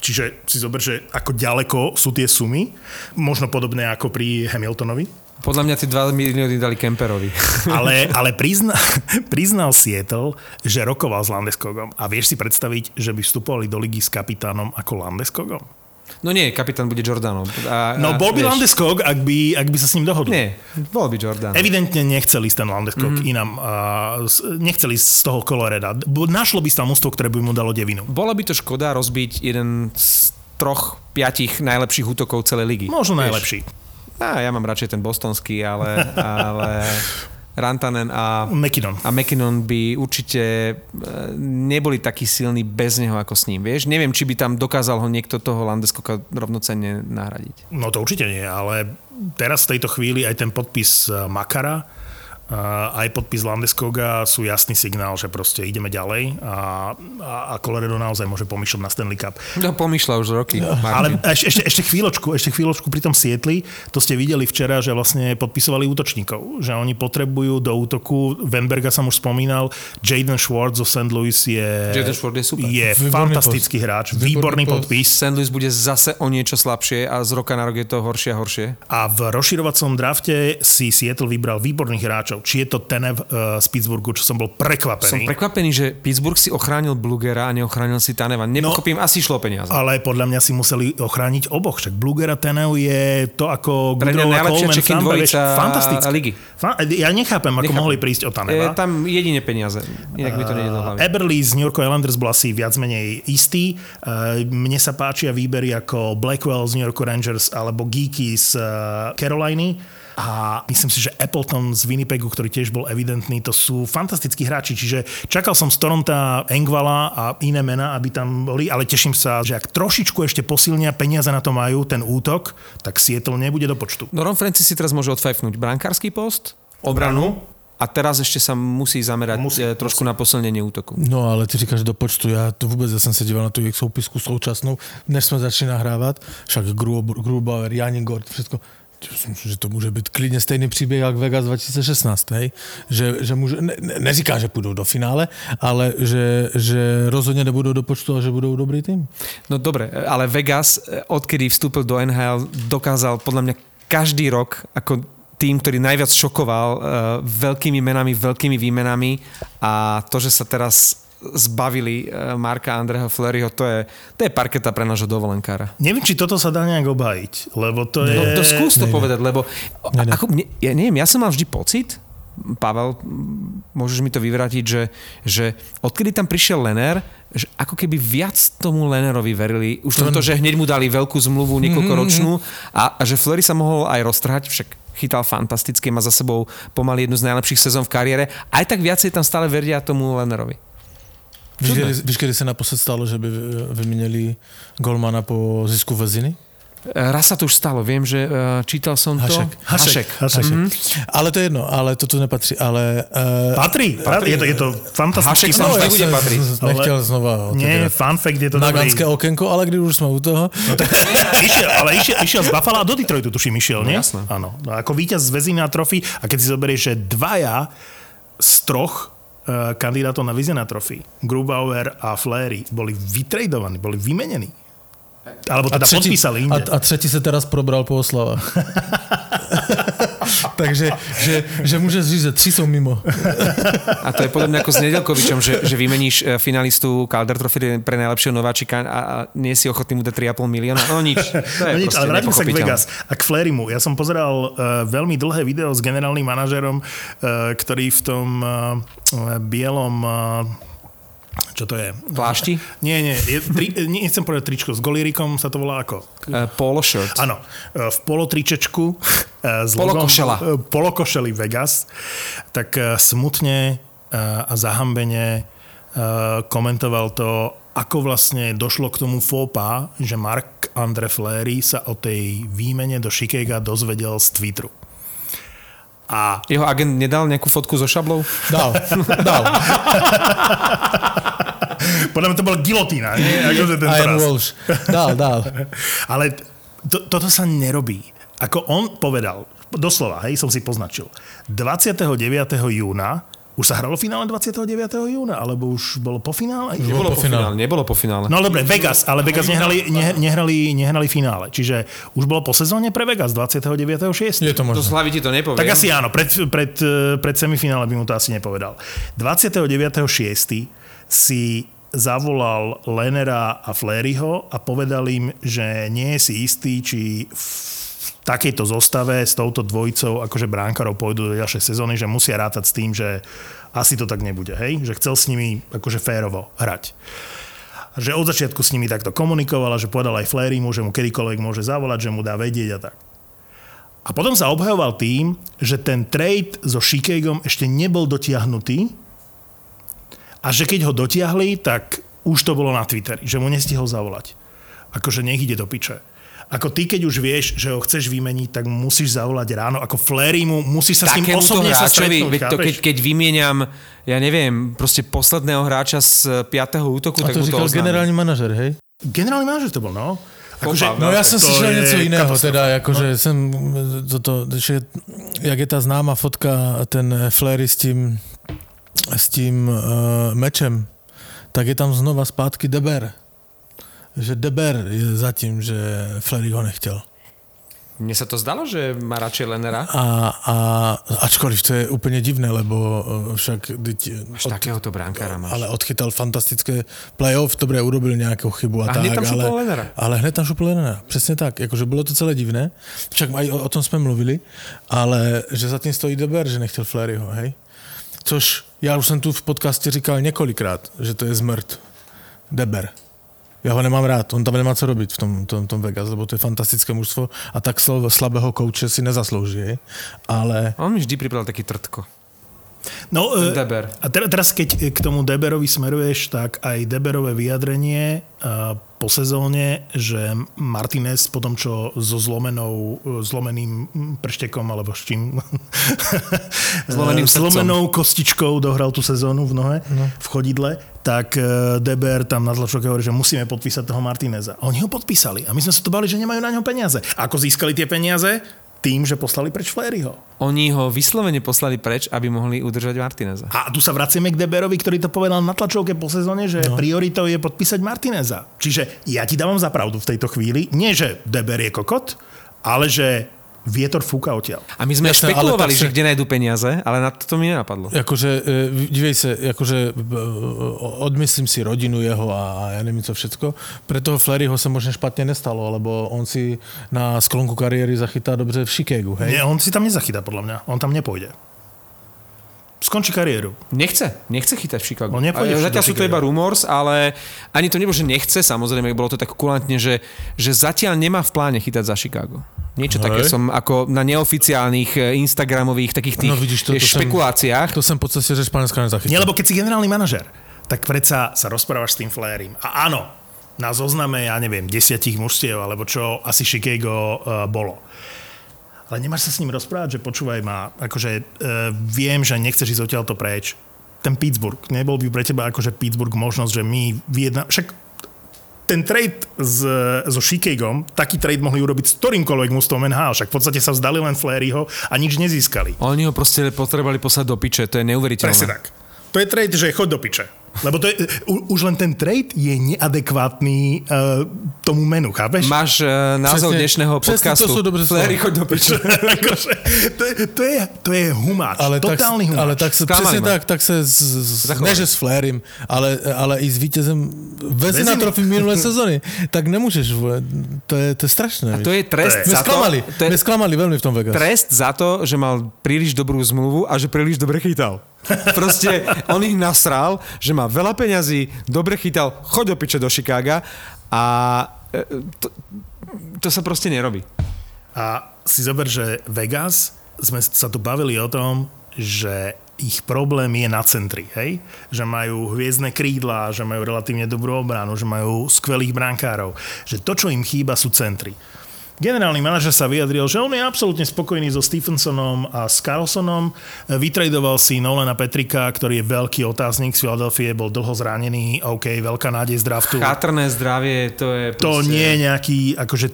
čiže si zober, že ako ďaleko sú tie sumy. Možno podobné ako pri Hamiltonovi. Podľa mňa tie 2 milióny dali Kemperovi. Ale, ale prizna, priznal Seattle, že rokoval s Landeskogom. A vieš si predstaviť, že by vstupovali do ligy s kapitánom ako Landeskogom? No nie, kapitán bude Jordanov. A, No bol by vieš, Landeskog, ak by, ak by sa s ním dohodol. Nie, bol by Jordan. Evidentne nechceli ísť ten Landeskog Mhm. mm-hmm. inám, uh, nechceli ísť z toho Coloreda. Bo Našlo by sa tam mústvo, ktoré by mu dalo devinu. Bola by to škoda rozbiť jeden z troch, piatich najlepších útokov celej ligy. Možno Vieš. najlepší. Á, ja mám radšej ten bostonský, ale, ale Rantanen a, McKinnon. a McKinnon by určite e, neboli takí silní bez neho ako s ním. Vieš? Neviem, či by tam dokázal ho niekto toho Landeskoka rovnocenne nahradiť. No to určite nie, ale teraz v tejto chvíli aj ten podpis eh, Makara, aj podpis Landeskoga sú jasný signál, že proste ideme ďalej a, a, a Colorado naozaj môže pomýšľať na Stanley Cup. No pomýšľa už roky. Ale Martin. ešte, ešte, ešte chvíľočku, ešte chvíľočku pri tom Sietli, to ste videli včera, že vlastne podpisovali útočníkov, že oni potrebujú do útoku, Wenberga som už spomínal, Jaden Schwartz zo St. Louis je, Jaden Schwartz je super. je Výborný fantastický post. hráč, Výborný výborný podpis. St. Louis bude zase o niečo slabšie a z roka na rok je to horšie a horšie. A v rozširovacom drafte si Seattle vybral výborných hráčov. Či je to Tenev uh, z Pittsburghu, čo som bol Som prekvapený. prekvapený, že Pittsburgh si ochránil Blugera a neochránil si Taneva. Nepochopím, asi šlo peniaze. ale podľa mňa si museli ochrániť oboch. Však Bluger a Tenev je to ako Goodrow a Coleman sám, vieš, fantastické. ligy. Ja nechápem, ako Nechápem. mohli prísť o Taneva. tam jedine peniaze. Inak mi to nejde do hlavy. Eberly z New York Islanders bol asi viac menej istý. Eh, Mne sa páčia výbery ako Blackwell z New York Rangers alebo Geeky z eh, Caroliny. A myslím si, že Appleton z Winnipegu, ktorý tiež bol evidentný, to sú fantastickí hráči. Čiže čakal som z Toronta Engvala a iné mená, aby tam boli, ale teším sa, že ak trošičku ešte posilnia, peniaze na to majú, ten útok, tak Seattle nebude do počtu. No Ron Francis si teraz môže odfajfnúť brankársky post, obranu a teraz ešte sa musí zamerať Musí, musí, trošku na posilnenie útoku. No ale ty říkáš do počtu, já to vůbec, já jsem se díval na tu jejich soupisku současnou, než jsme začali nahrávat, však Grubauer, Janin Gord, všetko. Myslím, že to může být klidně stejný příběh jak Vegas 2016, hej? Že, že může, ne, ne, neříkám, že půjdou do finále, ale že, že rozhodně nebudou do počtu a že budou dobrý tým. No dobre, ale Vegas, eh, odkedy vstúpil do NHL, dokázal podľa mňa každý rok ako tým, ktorý najviac šokoval uh, veľkými menami, veľkými výmenami a to, že sa teraz zbavili uh, Marka Andreho Fleuryho, to je, to je parketa pre nášho dovolenkára. Neviem, či toto sa dá nejak obhajiť, lebo to je... No to skús to Nejde. povedať, lebo Nejde. ako, mne, ja neviem, ja som mal vždy pocit, Pavel, môžeš mi to vyvrátiť, že, že odkedy tam prišiel Lener, že ako keby viac tomu Lenerovi verili, už to, to že hneď mu dali veľkú zmluvu, niekoľkoročnú a, a že Fleury sa mohol aj roztrhať, však chytal fantasticky, má za sebou pomaly jednu z najlepších sezón v kariére, aj tak viacej tam stále veria tomu Lenerovi. Víš, kdy, víš, kdy se naposled stalo, že by vyměnili Golmana po zisku Veziny? Raz sa to už stalo, viem, že uh, čítal som to. Hašek. Hašek. Hašek. Mhm. Ale to je jedno, ale to tu nepatří. Ale, uh, Patrí, patrí. Je to, je to fantastický Hašek sa fun vždy fact. bude patriť. Nechtěl znova Nie, otevírat. fun fact je to na dobrý. ganské okenko, ale když už jsme u toho, No tak išiel, ale išiel, išiel z Buffalo do Detroitu, tuším, išiel, nie? jasné. Áno. No, ako víťaz z Vezina trofy a keď si zoberieš, že dvaja z troch kandidátov na Vizina trofy, Grubauer a Flery, boli vytradovaní, boli vymenení. Alebo teda podpísali inde. a, a třetí se teraz probral po oslavách. Takže že, že môžeš říct, že tři sú mimo. A to je podobne ako s Nedelkovičom, že, že vymeníš e, finalistu Calder Trophy pre najlepšieho nováčika a, a nie si ochotný mu dať 3,5 milióna. No nič. To je No nič, ale vrátim sa k. Vegas a k Flairimu. Ja som pozeral uh, veľmi dlhé video s generálnym manažerom, uh, ktorý v tom uh, bielom uh, čo to je? Plášti? Nie, nie, je, tri, nechcem povedať tričko, s golírikom sa to volá ako? Uh, polo shirt. Áno, e, v polotričečku e, s Polokošela. logom, e, polokošeli Vegas, tak e, smutne e, a zahambene e, komentoval to, ako vlastne došlo k tomu fópa, že Mark Andre Fleury sa o tej výmene do Chicaga dozvedel z Twitteru. A Jeho agent nedal nejakú fotku so šablou? Dal, dal. podľa mňa to bola gilotína, nie? Akože. Walsh. Dal, dal. Ale to, toto sa nerobí. Ako on povedal, doslova, hej, som si poznačil, 29. júna, už sa hralo finále 29. júna, alebo už bolo po finále? Nebolo po finále. Nebolo po finále. No dobre, Vegas, ale Vegas nehrali, ne, nehrali, nehrali finále. Čiže už bolo po sezóne pre Vegas 29.6. Je to To možné. z hlavy ti to nepoviem. Tak asi áno, pred, pred, eh, pred semifinále by mu to asi nepovedal. 29.6. si zavolal Lenera a Fleryho a povedal im, že nie je si istý, či takejto zostave s touto dvojicou akože bránkarov pôjdu do ďalšej sezóny, že musia rátať s tým, že asi to tak nebude, hej? Že chcel s nimi akože férovo hrať že od začiatku s nimi takto komunikoval a že povedal aj Flerymu, že mu kedykoľvek môže zavolať, že mu dá vedieť a tak. A potom sa obhajoval tým, že ten trade so Chicagom ešte nebol dotiahnutý a že keď ho dotiahli, tak už to bolo na Twitteri, že mu nestihol zavolať. Akože nech ide do piče. Ako ty, keď už vieš, že ho chceš vymeniť, tak mu musíš zavolať ráno. Ako Flerymu, musíš sa s ním osobne sa hráčovi, stretnúť. veď to, keď, keď vymieniam, ja neviem, proste posledného hráča z 5. útoku, A tak to mu to generálny manažer, hej? Generálny manažer to bol, no. Akože, Popa, No ja som něco jiného, katastrofa. teda akože no. jsem toto, že jak je ta známa fotka, ten Flery s tím, s tím uh, mečem, tak je tam znova zpátky Deber. Že Deber je za tím, že Flery ho nechtěl. Mne sa to zdalo, že má radšej Lenera. A, a ačkoliv to je úplně divné, lebo eh, však teď, Až takéhoto bránkára máš. ale odchytal fantastické playoff, dobre, urobil nejakú chybu a, A hneď tak, tam ale, Lenera. ale hned tam šupol Lenera, přesně tak, jakože bylo to celé divné, však aj o, o tom jsme mluvili, ale že za tím stojí Deber, že nechtěl Fleryho, hej? Což já už jsem tu v podcaste říkal několikrát, že to je zmrt. Deber. Ja ho nemám rád, on tam nemá co robiť v tom, tom, tom Vegas, lebo to je fantastické mužstvo a tak sl- slabého kouče si nezaslouží, ale On mi vždy pripravil taký trtko. No, e, Deber. A te- teraz, keď k tomu Deberovi smeruješ, tak aj Deberové vyjadrenie e, po sezóne, že Martinez po tom, čo so zlomenou, e, zlomeným prštekom, alebo s čím? Zlomeným E, srdcom. zlomenou kostičkou dohral tú sezónu v nohe, no. v chodidle, tak e, Deber tam na tlačovke hovorí, že musíme podpísať toho Martineza. A oni ho podpísali. A my sme sa to bali, že nemajú na ňo peniaze. Ako získali tie peniaze? Tým, že poslali preč Fleryho. Oni ho vyslovene poslali preč, aby mohli udržať Martineza. A tu sa vraciame k Deberovi, ktorý to povedal na tlačovke po sezóne, že no. prioritou je podpísať Martineza. Čiže ja ti dávam za pravdu v tejto chvíli. Nie, že Deber je kokot, ale že vietor fúka odtiaľ. A my sme Jasné, ale špekulovali, tak že sa- kde nájdú peniaze, ale na to, to mi nenapadlo. Jakože, e, dívej se, jakože e, odmyslím si rodinu jeho a, ja nevím co všetko. Pre toho Fleryho se možná špatně nestalo, lebo on si na sklonku kariéry zachytá dobře v Chicagu, hej? Nie, on si tam nezachytá, podľa mňa. On tam nepôjde. Skončí kariéru. Nechce, nechce chytať v Chicago. Však Zatiaľ sú to iba rumors, ale ani to nebolo, že nechce, samozrejme, bolo to tak kulantne, že, že zatiaľ nemá v pláne chytať za Chicago. Niečo Hej. také som ako na neoficiálnych eh, Instagramových takých tých No vidíš, to, eh, to špekuláciách. Jsem, to jsem po cestě ze Španělska Nie, nezachytil. lebo keď si generálny manažer, tak predsa sa rozprávaš s tým Flérim. A áno, na zozname, ja neviem, desiatich mužstiev, alebo čo asi Chicago uh, bolo. Ale nemáš sa s ním rozprávať, že počúvaj ma, akože uh, viem, že nechceš ísť odtiaľto preč. Ten Pittsburgh, nebol by pre teba akože Pittsburgh možnosť, že my vyjedná... Však ten trade s, so Chicagom, taký trade mohli urobiť s ktorýmkoľvek mústvom NHL, však v podstate sa vzdali len Fleryho a nič nezískali. Oni ho proste potrebovali poslať do piče, to je neuveriteľné. Presne tak. To je trade, že choď do piče. Lebo to je, u, už len ten trade je neadekvátny uh, tomu menu, chápeš? Máš uh, názov Presne- dnešného presne podcastu. to sú dobré. Fléry, choď do piče. akože, to, je, to, je, to je humáč, Ale tak, totálny humáč. ale tak sa, Sklamali presne ma. tak, tak sa z, z, ne, že s Flérim, ale, ale i s vítězem Vezina trofy minulé sezóny, tak nemôžeš, vole, to je, to je strašné. To je trest My za to, sklamali, to je sklamali veľmi v tom Vegas. trest za to, že mal príliš dobrú zmluvu a že príliš dobre chytal. Proste on ich nasral, že má veľa peňazí, dobre chytal, choď do piče do Chicaga a e, to, to sa proste nerobí. A si zober, že Vegas, sme sa tu bavili o tom, že ich problém je na centri, hej? Že majú hviezdne krídla, že majú relatívne dobrú obranu, že majú skvelých brankárov. Že to, čo im chýba, sú centri. Generálny manažer sa vyjadril, že on je absolútne spokojný so Stephensonom a s Carlsonom. Vytradoval si Nolana Petrika, ktorý je veľký otáznik z Philadelphia, bol dlho zranený, OK, veľká nádej z draftu. Chátrné zdravie, to je To proste... nie je nejaký akože,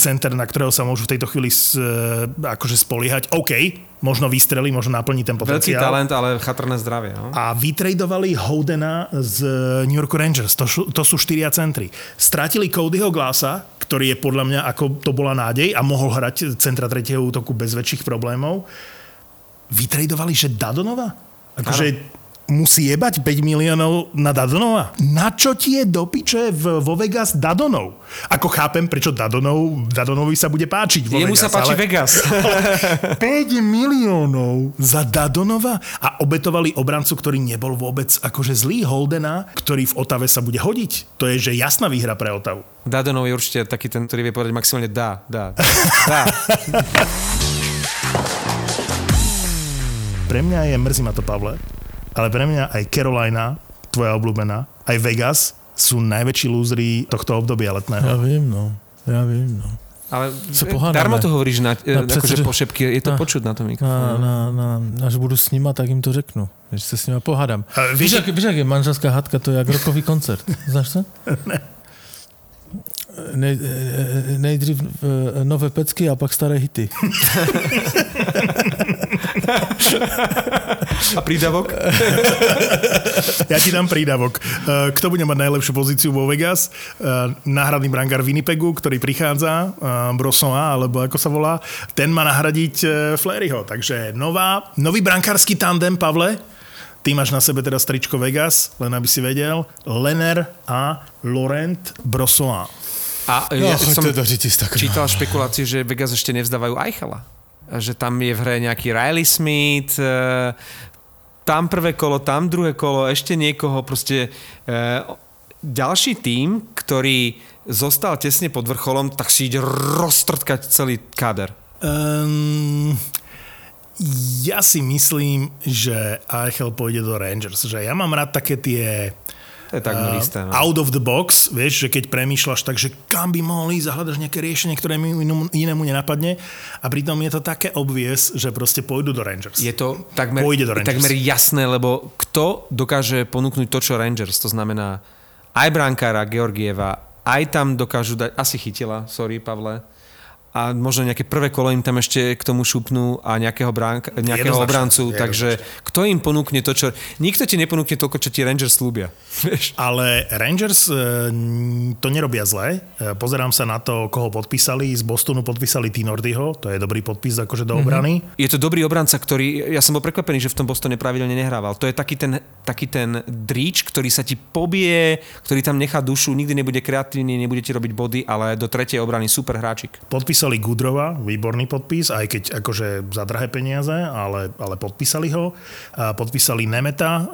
center, na ktorého sa môžu v tejto chvíli e, akože spoliehať. OK, možno vystrelí, možno naplní ten Veľký potenciál. talent, ale chatrné zdravie. No? A vytradovali Hodena z New York Rangers. To, to sú štyria centry. Stratili Codyho Glasa, ktorý je podľa mňa, ako to bola nádej a mohol hrať centra tretieho útoku bez väčších problémov. Vytradovali, že Dadonova? Akože musí jebať 5 miliónov na Dadonova? Na čo ti je do piče v, vo Vegas Dadonov? Ako chápem, prečo Dadonov, Dadonovi sa bude páčiť vo Jemu Vegas, sa páči ale... Vegas. 5 miliónov za Dadonova a obetovali obrancu, ktorý nebol vôbec akože zlý Holdena, ktorý v Otave sa bude hodiť. To je, že jasná výhra pre Otavu. Dadonov je určite taký ten, ktorý vie povedať maximálne dá, dá, dá. Pre mňa je, mrzí ma to Pavle, ale pre mňa aj Carolina, tvoja obľúbená, aj Vegas sú najväčší lúzri tohto obdobia Ja letného. vím, no. Ja vím, no. Ale Se pohádame. darmo to hovoríš na, Na na akože předsedu- po šepky, je to na- počuť na tom Na, mikrofóne. na, na, až budu s nima, tak jim to řeknu. Že se s nima pohádám. A Víš, víš- jak, víš, jak je manželská hadka, to je jak rokový koncert. Znáš to? Nej, nejdřív eh, nové pecky a pak staré hity. A prídavok? Ja ti dám prídavok. Eh, Kto bude mať najlepšiu pozíciu vo Vegas? Eh, Náhradný brankár Winnipegu, ktorý prichádza, Brossoa, alebo ako sa volá, ten má nahradiť Fleryho. Takže nová, nový brankársky tandem, Pavle. Ty máš na sebe teraz tričko Vegas, len aby si vedel. Lenner a Laurent Brossoa. A No, ja som do čítal špekulácie, že Vegas ešte nevzdávajú Eichela. Že tam je v hre nejaký Riley Smith, e, tam prvé kolo, tam druhé kolo, ešte niekoho, proste e, ďalší tím, ktorý zostal tesne pod vrcholom, tak si ide roztrtkať celý káder. Um, ja si myslím, že AHL pôjde do Rangers. Že ja mám rád také tie To je takmer isté. No. out of the box, vieš, že keď premýšľaš tak, že kam by mohol ísť hľadaš nejaké riešenie, ktoré mi inému, inému nenapadne a pritom je to také obvious, že proste pôjdu do Rangers. Je to takmer, Pôjde do Rangers. takmer jasné, lebo kto dokáže ponúknuť to, čo Rangers, to znamená aj brankára Georgieva, aj tam dokážu dať, asi chytila, sorry Pavle, a možno nejaké prvé kolo im tam ešte k tomu šupnú a nejakého, bránka, nejakého obrancu, jednoznačne. takže kto im ponúkne to, čo... Nikto ti neponúkne toľko, čo ti Rangers slúbia. Vieš? Ale Rangers e, to nerobia zle. E, Pozerám sa na to, koho podpísali. Z Bostonu podpísali Tinordyho, to je dobrý podpis akože do obrany. Je to dobrý obranca, ktorý, ja som bol prekvapený, že v tom Bostone pravidelne nehrával. To je taký ten, taký ten dríč, ktorý sa ti pobije, ktorý tam nechá dušu, nikdy nebude kreatívny, nebude ti robiť body, ale do tretej obrany super hráčik. Podpísali Gudrova, výborný podpis, aj keď akože za drahé peniaze, ale, ale podpísali ho. Podpísali Nemeta,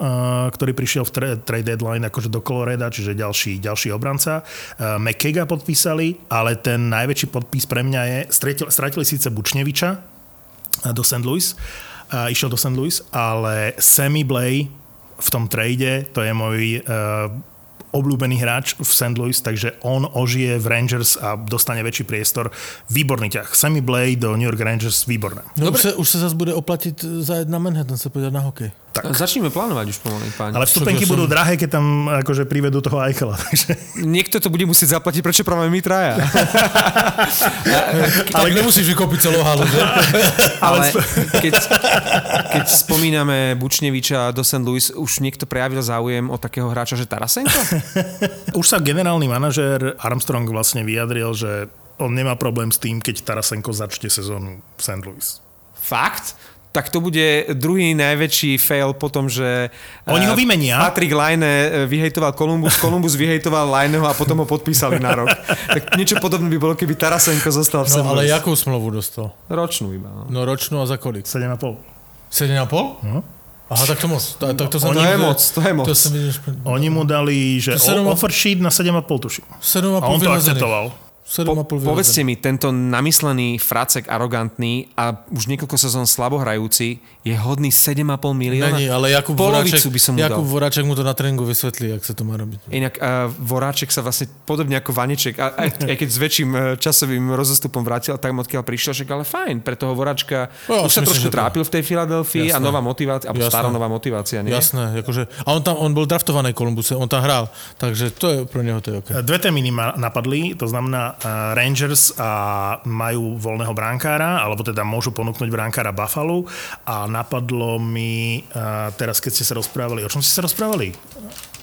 ktorý prišiel v tra- trade deadline akože do Coloreda, čiže ďalší, ďalší obranca. McKega podpísali, ale ten najväčší podpis pre mňa je, stratili, stratili síce Bučneviča do St. Louis, išiel do St. Louis, ale Sammy Blay v tom trade, to je môj uh, obľúbený hráč v St. Louis, takže on ožije v Rangers a dostane väčší priestor. Výborný ťah. Sammy Blay do New York Rangers, výborné. No, už, se, už se zase bude oplatit zajet na Manhattan se podívat na hokej. Tak. Začneme plánovať už pomaly, páni. Ale vstupenky ja som- budú drahé, keď tam akože privedú toho Eichela. Takže... Niekto to bude musieť zaplatiť, prečo práve my traja. Tak nemusíš vykopiť celú halu, že? Ale keď, keď spomíname Bučneviča do St. Louis, už niekto prejavil záujem o takého hráča, že Tarasenko? Už sa generálny manažér Armstrong vlastne vyjadril, že on nemá problém s tým, keď Tarasenko začne sezónu v St. Louis. Fakt? Tak to bude druhý najväčší fail po tom, že... Oni ho eh, vymenia. Patrick Laine eh, vyhejtoval Columbus, Columbus vyhejtoval Laineho a potom ho podpísali na rok. Tak niečo podobné by bolo, keby Tarasenko zostal v. No ale Louis. jakú smlovu dostal? Ročnú iba. No. No ročnú a za kolik? 7,5. 7,5? No. Aha, tak to moc. To, tak to som To je moc, to je moc. To som Oni mu dali, že To offer sheet na 7,5 tuším. 7,5 A on to akceptoval. 7,5 Povedzte mi, tento namyslený fracek arogantný a už niekoľko sezón slabohrajúci je hodný 7,5 milióna? Není, ale Jakub Polovicu Voráček, by som mu Jakub dal. Voráček mu to na tréningu vysvetlí, jak sa to má robiť. Inak uh, Voráček sa vlastne podobne ako Vaneček, a, aj, aj keď s väčším eh, časovým rozostupom vrátil, tak odkiaľ prišiel, však ale fajn, pre toho Voráčka No, ja už sa myslím, trošku trápil v tej Filadelfii a nová motivácia, alebo stará nová motivácia, nie? Jasné, akože, a on tam, on bol draftovaný Kolumbuse, on tam hral, takže to je pro neho to je okay. Dve témy ma napadli, to znamená Rangers a majú voľného bránkára, alebo teda môžu ponúknuť bránkára Buffalo a napadlo mi teraz, keď ste sa rozprávali, o čom ste sa rozprávali?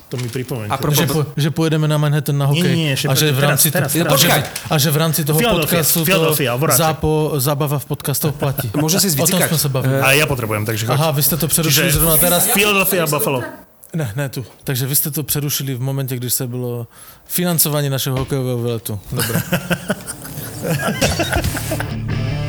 To mi pripomeňte. A pro- Že, po, že pojedeme na Manhattan na hokej. Nie, nie, a, že v rámci teraz, to, teraz. a, že, Počkaj. a že v rámci toho Philadelphia, podcastu to Philadelphia, Voráček. zápo, zábava v podcastoch platí. Môže si O tom zvycikať. sme sa bavili. A ja potrebujem, takže choď. Aha, vy ste to přerušili Čiže zrovna teraz. Philadelphia a Buffalo. Ne, ne tu. Takže vy ste to přerušili v momente, když se bylo financovanie našeho hokejového veletu. Dobre.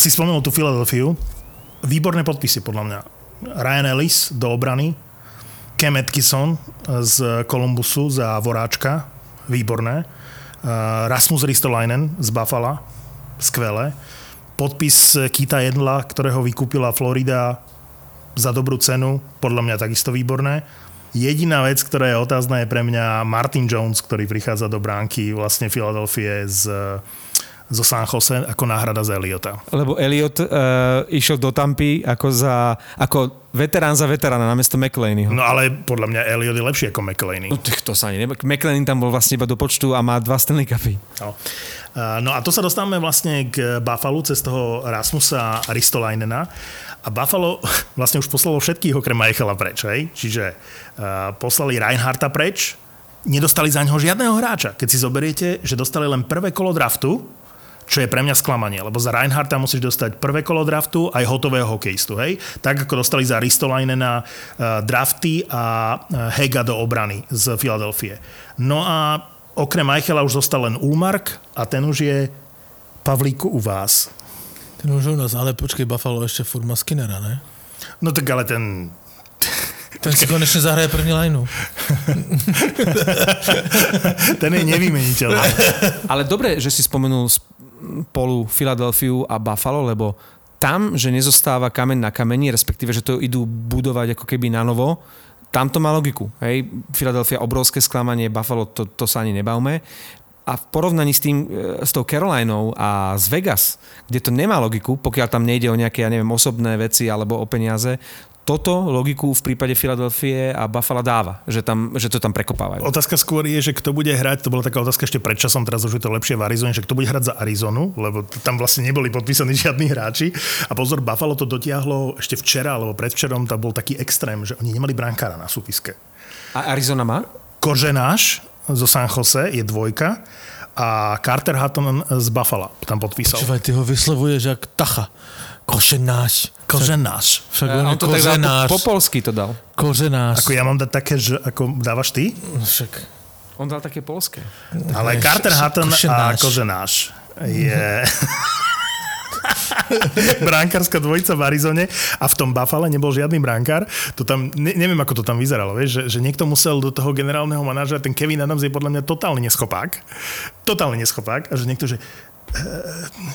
Si spomenul tú Filadelfiu. Výborné podpisy, podľa mňa. Ryan Ellis do obrany, Cam Atkinson z Columbusu za Voráčka, výborné. Uh, Rasmus Ristolainen z Buffalo, skvelé. Podpis Kita Jedla, ktorého vykúpila Florida za dobrú cenu, podľa mňa takisto výborné. Jediná vec, ktorá je otázna, je pre mňa Martin Jones, ktorý prichádza do bránky vlastne Filadelfie z, zo San Jose ako náhrada z Eliota. Lebo Elliot uh, išiel do Tampy ako, za, ako veterán za veterána namiesto McLeanyho. No ale podľa mňa Elliot je lepší ako McLeany. No, tak to sa ani nevie. McLean tam bol vlastne iba do počtu a má dva Stanley Cupy. No. Uh, no a to sa dostávame vlastne k Buffalo cez toho Rasmusa Ristolainena. A Buffalo vlastne už poslalo všetkých okrem Michaela preč. Hej? Čiže uh, poslali Reinharta preč, nedostali za ňoho žiadneho hráča. Keď si zoberiete, že dostali len prvé kolo draftu, čo je pre mňa sklamanie, lebo za Reinharta musíš dostať prvé kolo draftu aj hotového hokejistu, hej? Tak ako dostali za Ristolainena uh, drafty a uh, Hega do obrany z Filadelfie. No a okrem Michaela už zostal len Ulmark a ten už je Pavlíku u vás. Ten už u nás, ale počkej, Buffalo ešte furt má Skinnera, ne? No tak ale ten... Ten si konečne zahraje první lineu. Ten je nevymeniteľný. Ale dobre, že si spomenul spolu Filadelfiu a Buffalo, lebo tam, že nezostáva kameň na kameni, respektíve, že to idú budovať ako keby na novo, tam to má logiku. Hej? Philadelphia obrovské sklamanie, Buffalo, to, to sa ani nebavme. A v porovnaní s, tým, e, s tou Carolinou a z Vegas, kde to nemá logiku, pokiaľ tam nejde o nejaké, ja neviem, osobné veci alebo o peniaze, toto logiku v prípade Filadelfie a Buffalo dáva, že, tam, že to tam prekopávajú. Otázka skôr je, že kto bude hrať, to bola taká otázka ešte pred časom, teraz už je to lepšie v Arizone, že kto bude hrať za Arizonu, lebo tam vlastne neboli podpísaní žiadni hráči. A pozor, Buffalo to dotiahlo ešte včera, alebo predvčerom, tam bol taký extrém, že oni nemali brankára na súpiske. A Arizona má? Koženáš zo San Jose je dvojka a Carter Hutton z Buffalo tam podpísal. Počúvaj, ty ho vyslovuješ jak Tacha. Koženáš. Koženáš. Však on on to tak dal koženáš. po, po polsky to dal. Koženáš. Ako ja mám dať také, že ako dávaš ty? Však. On dal také polské. Ale Ne, Carter Hutton a Koženáš. Je... brankárska dvojica v Arizone a v tom Buffalo nebol žiadny brankár. To tam, ne, neviem, ako to tam vyzeralo, vieš, že, že niekto musel do toho generálneho manažera, ten Kevin Adams je podľa mňa totálny neschopák. Totálny neschopák. A že niekto, že e,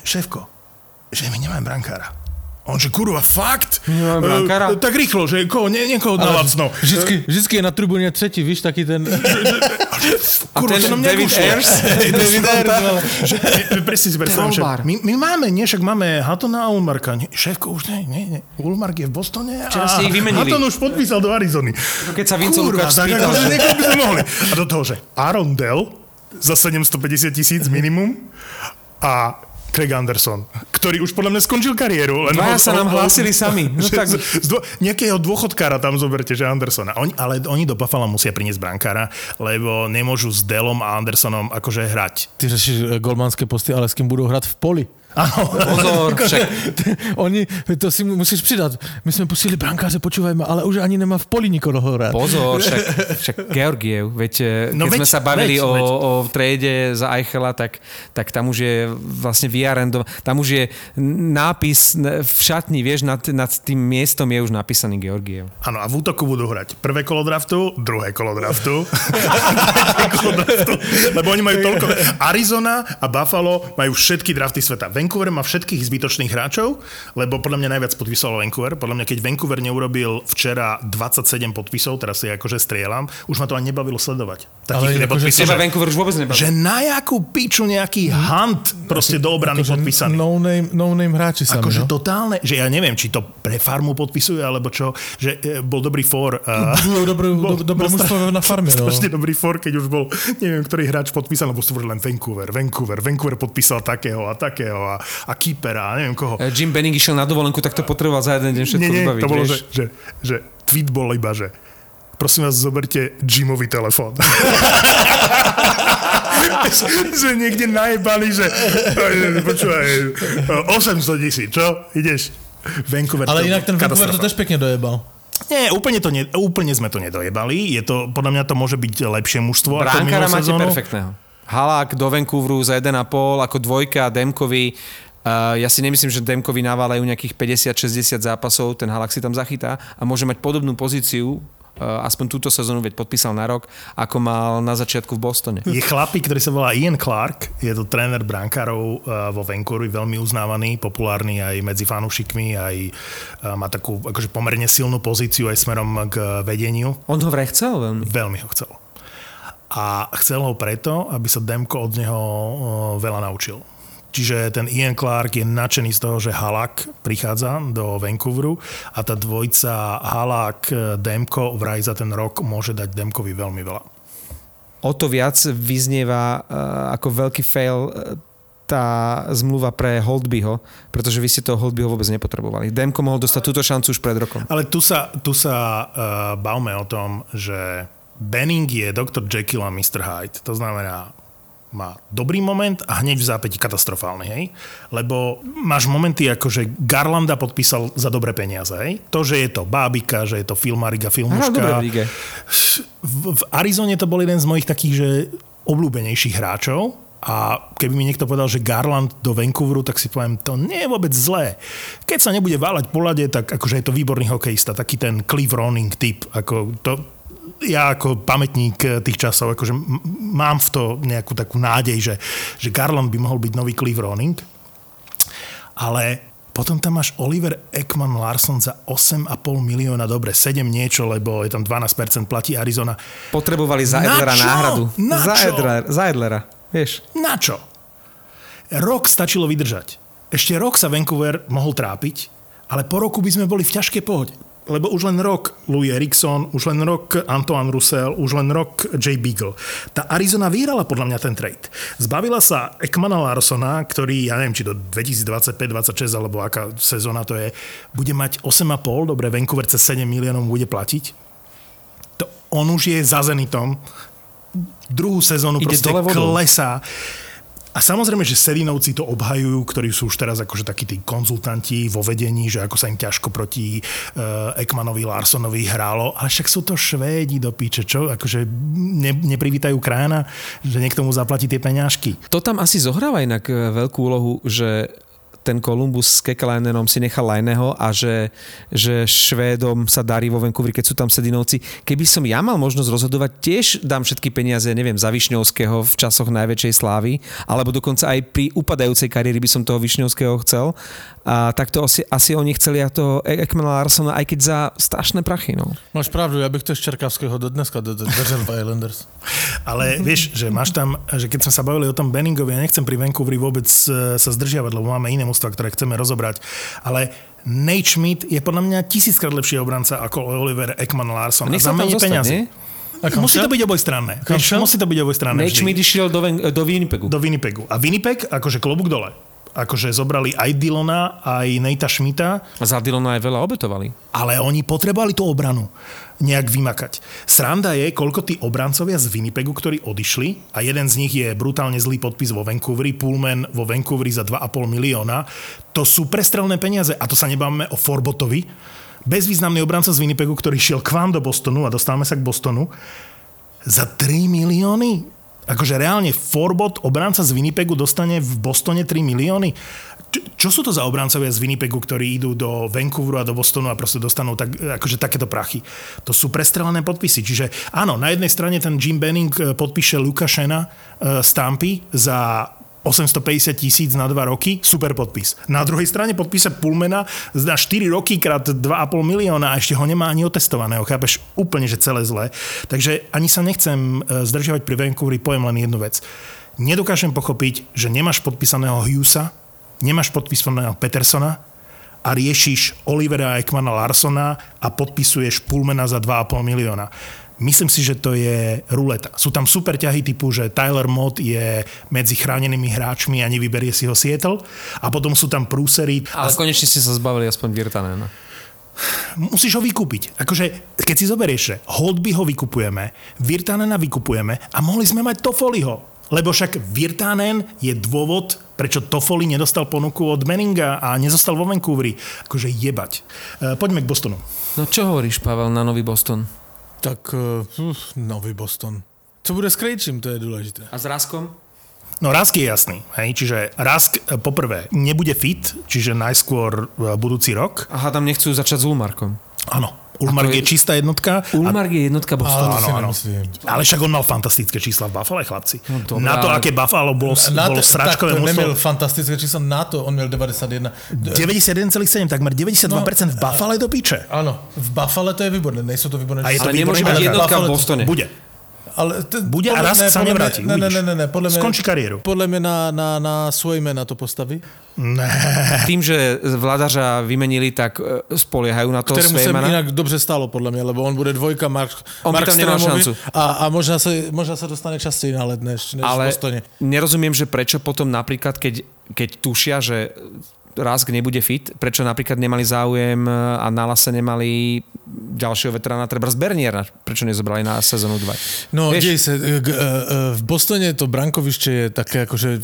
šéfko, že my nemáme brankára. On že kurva, fakt? Brankára? E, tak rýchlo, že koho, nie, niekoho na lacno. Vždycky, vždycky je na tribúne tretí, víš, taký ten... Kurva, ten to nám David nevyšlo. Ayers? David Ayers, Ayers. ale- Že, že, presne si predstavím, že Trollbar. my, my, máme, nie, však máme Hattona a Ulmarka. Nie, šéfko, už nie, nie, nie. Ulmark je v Bostone a Včera ste ich vymenili. Hatton už podpísal do Arizony. Keď sa Kurva, Lukáč tak spýtal, niekoho by sme mohli. A do toho, že Aaron Dell za 750 tisíc minimum a Craig Anderson, ktorý už podľa mňa skončil kariéru. Len Dvaja ho- sa nám ho- hlásili sami. No tak- z, z dvo, nejakého dôchodkára tam zoberte, že Andersona. Oni, ale oni do Buffalo musia priniesť brankára, lebo nemôžu s Delom a Andersonom akože hrať. Ty řešíš golmanské posty, ale s kým budou hrát v poli? Áno, Pozor, však Oni, to si musíš přidat. My jsme pustili brankáře, počúvajme, ale už ani nemá v poli nikoho hrát. Pozor, však, však Georgiev, veď, no No keď veď, sme sa bavili veď, o, veď. o trade za Eichela, tak, tak tam už je vlastne vyarendov, tam už je nápis v šatni, vieš, nad, nad tým miestom je už napísaný Georgiev. Áno, a v útoku budú hrať prvé kolo draftu, druhé kolo draftu, kolo draftu, lebo oni majú toľko. Arizona a Buffalo majú všetky drafty sveta. Vancouver má všetkých zbytočných hráčov, lebo podľa mňa najviac podpísal Vancouver. Podľa mňa, keď Vancouver neurobil včera 27 podpisov, teraz si akože strieľam, už ma to ani nebavilo sledovať. Ale Takých akože nepodpisov, Teba že, Vancouver už vôbec nebaví. že na jakú piču nejaký hunt proste do obrany podpísaný. No name, no name hráči sami, Akože no. totálne, že ja neviem, či to pre farmu podpisuje, alebo čo, že e, bol dobrý for. Uh, Bol dobrý, do, dobré mužstvo na farme, no. Strašne dobrý for, keď už bol, neviem, ktorý hráč podpísal, lebo sú len Vancouver, Vancouver, Vancouver podpísal takého a takého a, a keepera a neviem koho. Eh, Jim Benning išiel na dovolenku, tak to potreboval za jeden deň všetko nie, nie, vybaviť, to bolo, že, vieš. že, že tweet bol iba, že prosím vás, zoberte Jimový telefón. že niekde najebali, že počúvaj, 800 tisíc, čo? Ideš? Vancouver. Ale inak ten Vancouver to tež pekne dojebal. Nie, úplne, to ne, úplne sme to nedojebali. Je to, podľa mňa to môže byť lepšie mužstvo minulú máte sezónu. perfektného. Halák do Vancouveru za 1,5 ako dvojka Demkovi. Uh, ja si nemyslím, že Demkovi naválajú nejakých 50-60 zápasov, ten Halák si tam zachytá a môže mať podobnú pozíciu, uh, aspoň túto sezónu, veď podpísal na rok, ako mal na začiatku v Bostone. Je chlapík, ktorý sa volá Ian Clark, je to tréner brankárov uh, vo Vancouveru, veľmi uznávaný, populárny aj medzi fanúšikmi, aj má takú akože pomerne silnú pozíciu aj smerom k vedeniu. On ho vraj chcel veľmi. Veľmi ho chcel. A chcel ho preto, aby sa Demko od neho uh, veľa naučil. Čiže ten Ian Clark je nadšený z toho, že Halak prichádza do Vancouveru a tá dvojica Halak Demko vraj za ten rok môže dať Demkovi veľmi veľa. O to viac vyznieva uh, ako veľký fail tá zmluva pre Holdbyho, pretože vy ste toho Holdbyho vôbec nepotrebovali. Demko mohol dostať túto šancu už pred rokom. Ale tu sa, tu sa uh, bavme o tom, že Benning je Dr. Jekyll a Mr. Hyde. To znamená, má dobrý moment a hneď v zápäti katastrofálny, hej? Lebo máš momenty ako, že Garlanda podpísal za dobré peniaze, hej? To, že je to Bábika, že je to Filmariga, Filmuška. lige. V, v Arizone to bol jeden z mojich takých, že obľúbenejších hráčov a keby mi niekto povedal, že Garland do Vancouveru, tak si poviem, to nie je vôbec zlé. Keď sa nebude váľať po lade, tak akože je to výborný hokejista, taký ten Cliff Roning typ, ako to, ja ako pamätník eh, tých časov, akože mám v to nejakú takú nádej, že, že Garland by mohol byť nový Cliff Roning, ale potom tam máš Oliver Ekman Larson za 8,5 milióna, dobre, 7 niečo, lebo je tam 12% platí Arizona. Potrebovali za Edlera náhradu. Na za, čo? Za Edlera, vieš. Na čo? Rok stačilo vydržať. Ešte rok sa Vancouver mohol trápiť, ale po roku by sme boli v ťažkej pohode. Lebo už len rok Louis Erickson, už len rok Antoine Roussel, už len rok Jay Beagle. Tá Arizona vyhrala podľa mňa ten trade. Zbavila sa Ekmana Larsona, ktorý, ja neviem, či do 2025-26 alebo aká sezóna to je, bude mať 8,5, dobre, Vancouver cez 7 miliónov bude platiť. To, on už je za Zenitom, druhú sezónu Ide proste klesá. A samozrejme, že Sedinovci to obhajujú, ktorí sú už teraz akože takí tí konzultanti vo vedení, že ako sa im ťažko proti uh, Ekmanovi, Larsonovi hrálo. Ale však sú to Švédi do píče, čo? Akože ne, neprivítajú krajana, že niekto mu zaplatí tie peňažky. To tam asi zohráva inak e, veľkú úlohu, že ten Columbus s Kekalainenom si nechal Lajneho a že, že Švédom sa darí vo Vancouveri, keď sú tam Sedinovci. Keby som ja mal možnosť rozhodovať, tiež dám všetky peniaze, neviem, za Višňovského v časoch najväčšej slávy, alebo dokonca aj pri upadajúcej kariéry by som toho Višňovského chcel. A takto asi, asi oni chceli a toho Ekmana Larsona, aj keď za strašné prachy. No. Máš pravdu, ja bych to z Čerkavského do dneska držel v Islanders. Ale vieš, že máš tam, že keď sme sa bavili o tom Benningovi, ja nechcem pri Vancouveri vôbec e, sa zdržiavať, lebo máme iné mústva, ktoré chceme rozobrať, ale Nate Schmidt je podľa mňa tisíckrát lepší obranca ako Oliver Ekman Larson. Nech sa tam zostať, peniazy. Musí to byť obojstranné. Musí to byť obojstranné. Nate Schmidt išiel do, do Winnipegu. Do Winnipegu. A Winnipeg, akože klobúk dole akože zobrali aj Dylona, aj Nejta Schmidta. Za Dylona aj veľa obetovali. Ale oni potrebovali tú obranu nejak vymakať. Sranda je, koľko tí obrancovia z Winnipegu, ktorí odišli, a jeden z nich je brutálne zlý podpis vo Vancouveri, Pullman vo Vancouveri za 2,5 milióna, to sú prestrelné peniaze. A to sa nebavíme o Forbotovi, bezvýznamný obranca z Winnipegu, ktorý šiel k vám do Bostonu a dostávame sa k Bostonu, za 3 milióny Akože reálne Forbot, obranca z Winnipegu, dostane v Bostone 3 milióny. Čo, čo sú to za obrancovia z Winnipegu, ktorí idú do Vancouveru a do Bostonu a proste dostanú tak, akože takéto prachy? To sú prestrelené podpisy. Čiže áno, na jednej strane ten Jim Benning eh, podpíše Lukašena uh, Stampy za 850 tisíc na 2 roky, super podpis. Na druhej strane podpíse Pulmena na 4 roky krát 2,5 milióna a ešte ho nemá ani otestovaného. Chápeš? Úplne, že celé zlé. Takže ani sa nechcem e, zdržiavať pri Vancouveri, poviem len jednu vec. Nedokážem pochopiť, že nemáš podpísaného Hughesa, nemáš podpísaného Petersona a riešiš Olivera Ekmana Larsona a podpisuješ Pulmena za 2,5 milióna Myslím si, že to je ruleta. Sú tam super ťahy typu, že Tyler Mott je medzi chránenými hráčmi a nevyberie si ho Seattle. A potom sú tam prúsery. Ale a... konečne ste sa zbavili aspoň Virtanena. Musíš ho vykúpiť. Akože, keď si zoberieš, že Holdby ho vykupujeme, Virtanena vykupujeme a mohli sme mať Toffoliho. Lebo však Virtanen je dôvod, prečo Toffoli nedostal ponuku od Meninga a nezostal vo Vancouveri. Akože jebať. E, poďme k Bostonu. No čo hovoríš, Pavel, na nový Boston? Tak uh, nový Boston. Co bude s Krejčím, to je dôležité. A s Raskom? No Rask je jasný, hej, čiže Rask e, poprvé nebude fit, čiže najskôr e, budúci rok. Aha, tam nechcú začať s Ulmarkom. Áno, Ulmark je, je čistá jednotka. Ulmark je jednotka Bostonu. Áno, áno. Ale však on mal fantastické čísla v Buffalo, chlapci. No, na to, ale... aké Buffalo bolo, na bolo sračkové Tak to nemal fantastické čísla, na to on měl 91. 91,7, takmer 92% no, v Buffalo do píče. Áno, v Buffalo to je výborné, nejsou to výborné. A je to ale nemôže byť jednotka v Bostone. Bude. Ale t- Bude a raz sa nevráti. Ne, ne, ne, ne, ne, podľa mňa, Skončí kariéru. Podľa mňa na, na, na svoje mena to postaví. Ne. Tým, že vládaža vymenili, tak e, spoliehajú na to Ktorému sa inak dobře stalo, podľa mňa, lebo on bude dvojka Mark, on Mark tam nemal šancu. A, a možná, sa, možná sa dostane častej na led, než, než Ale v Bostone. nerozumiem, že prečo potom napríklad, keď, keď tušia, že Rask nebude fit, prečo napríklad nemali záujem e, a na lase nemali ďalšieho veterána, treba z Berniera, prečo nezobrali na sezónu 2. No, dej sa, e, e, v Bostone to brankovište je také akože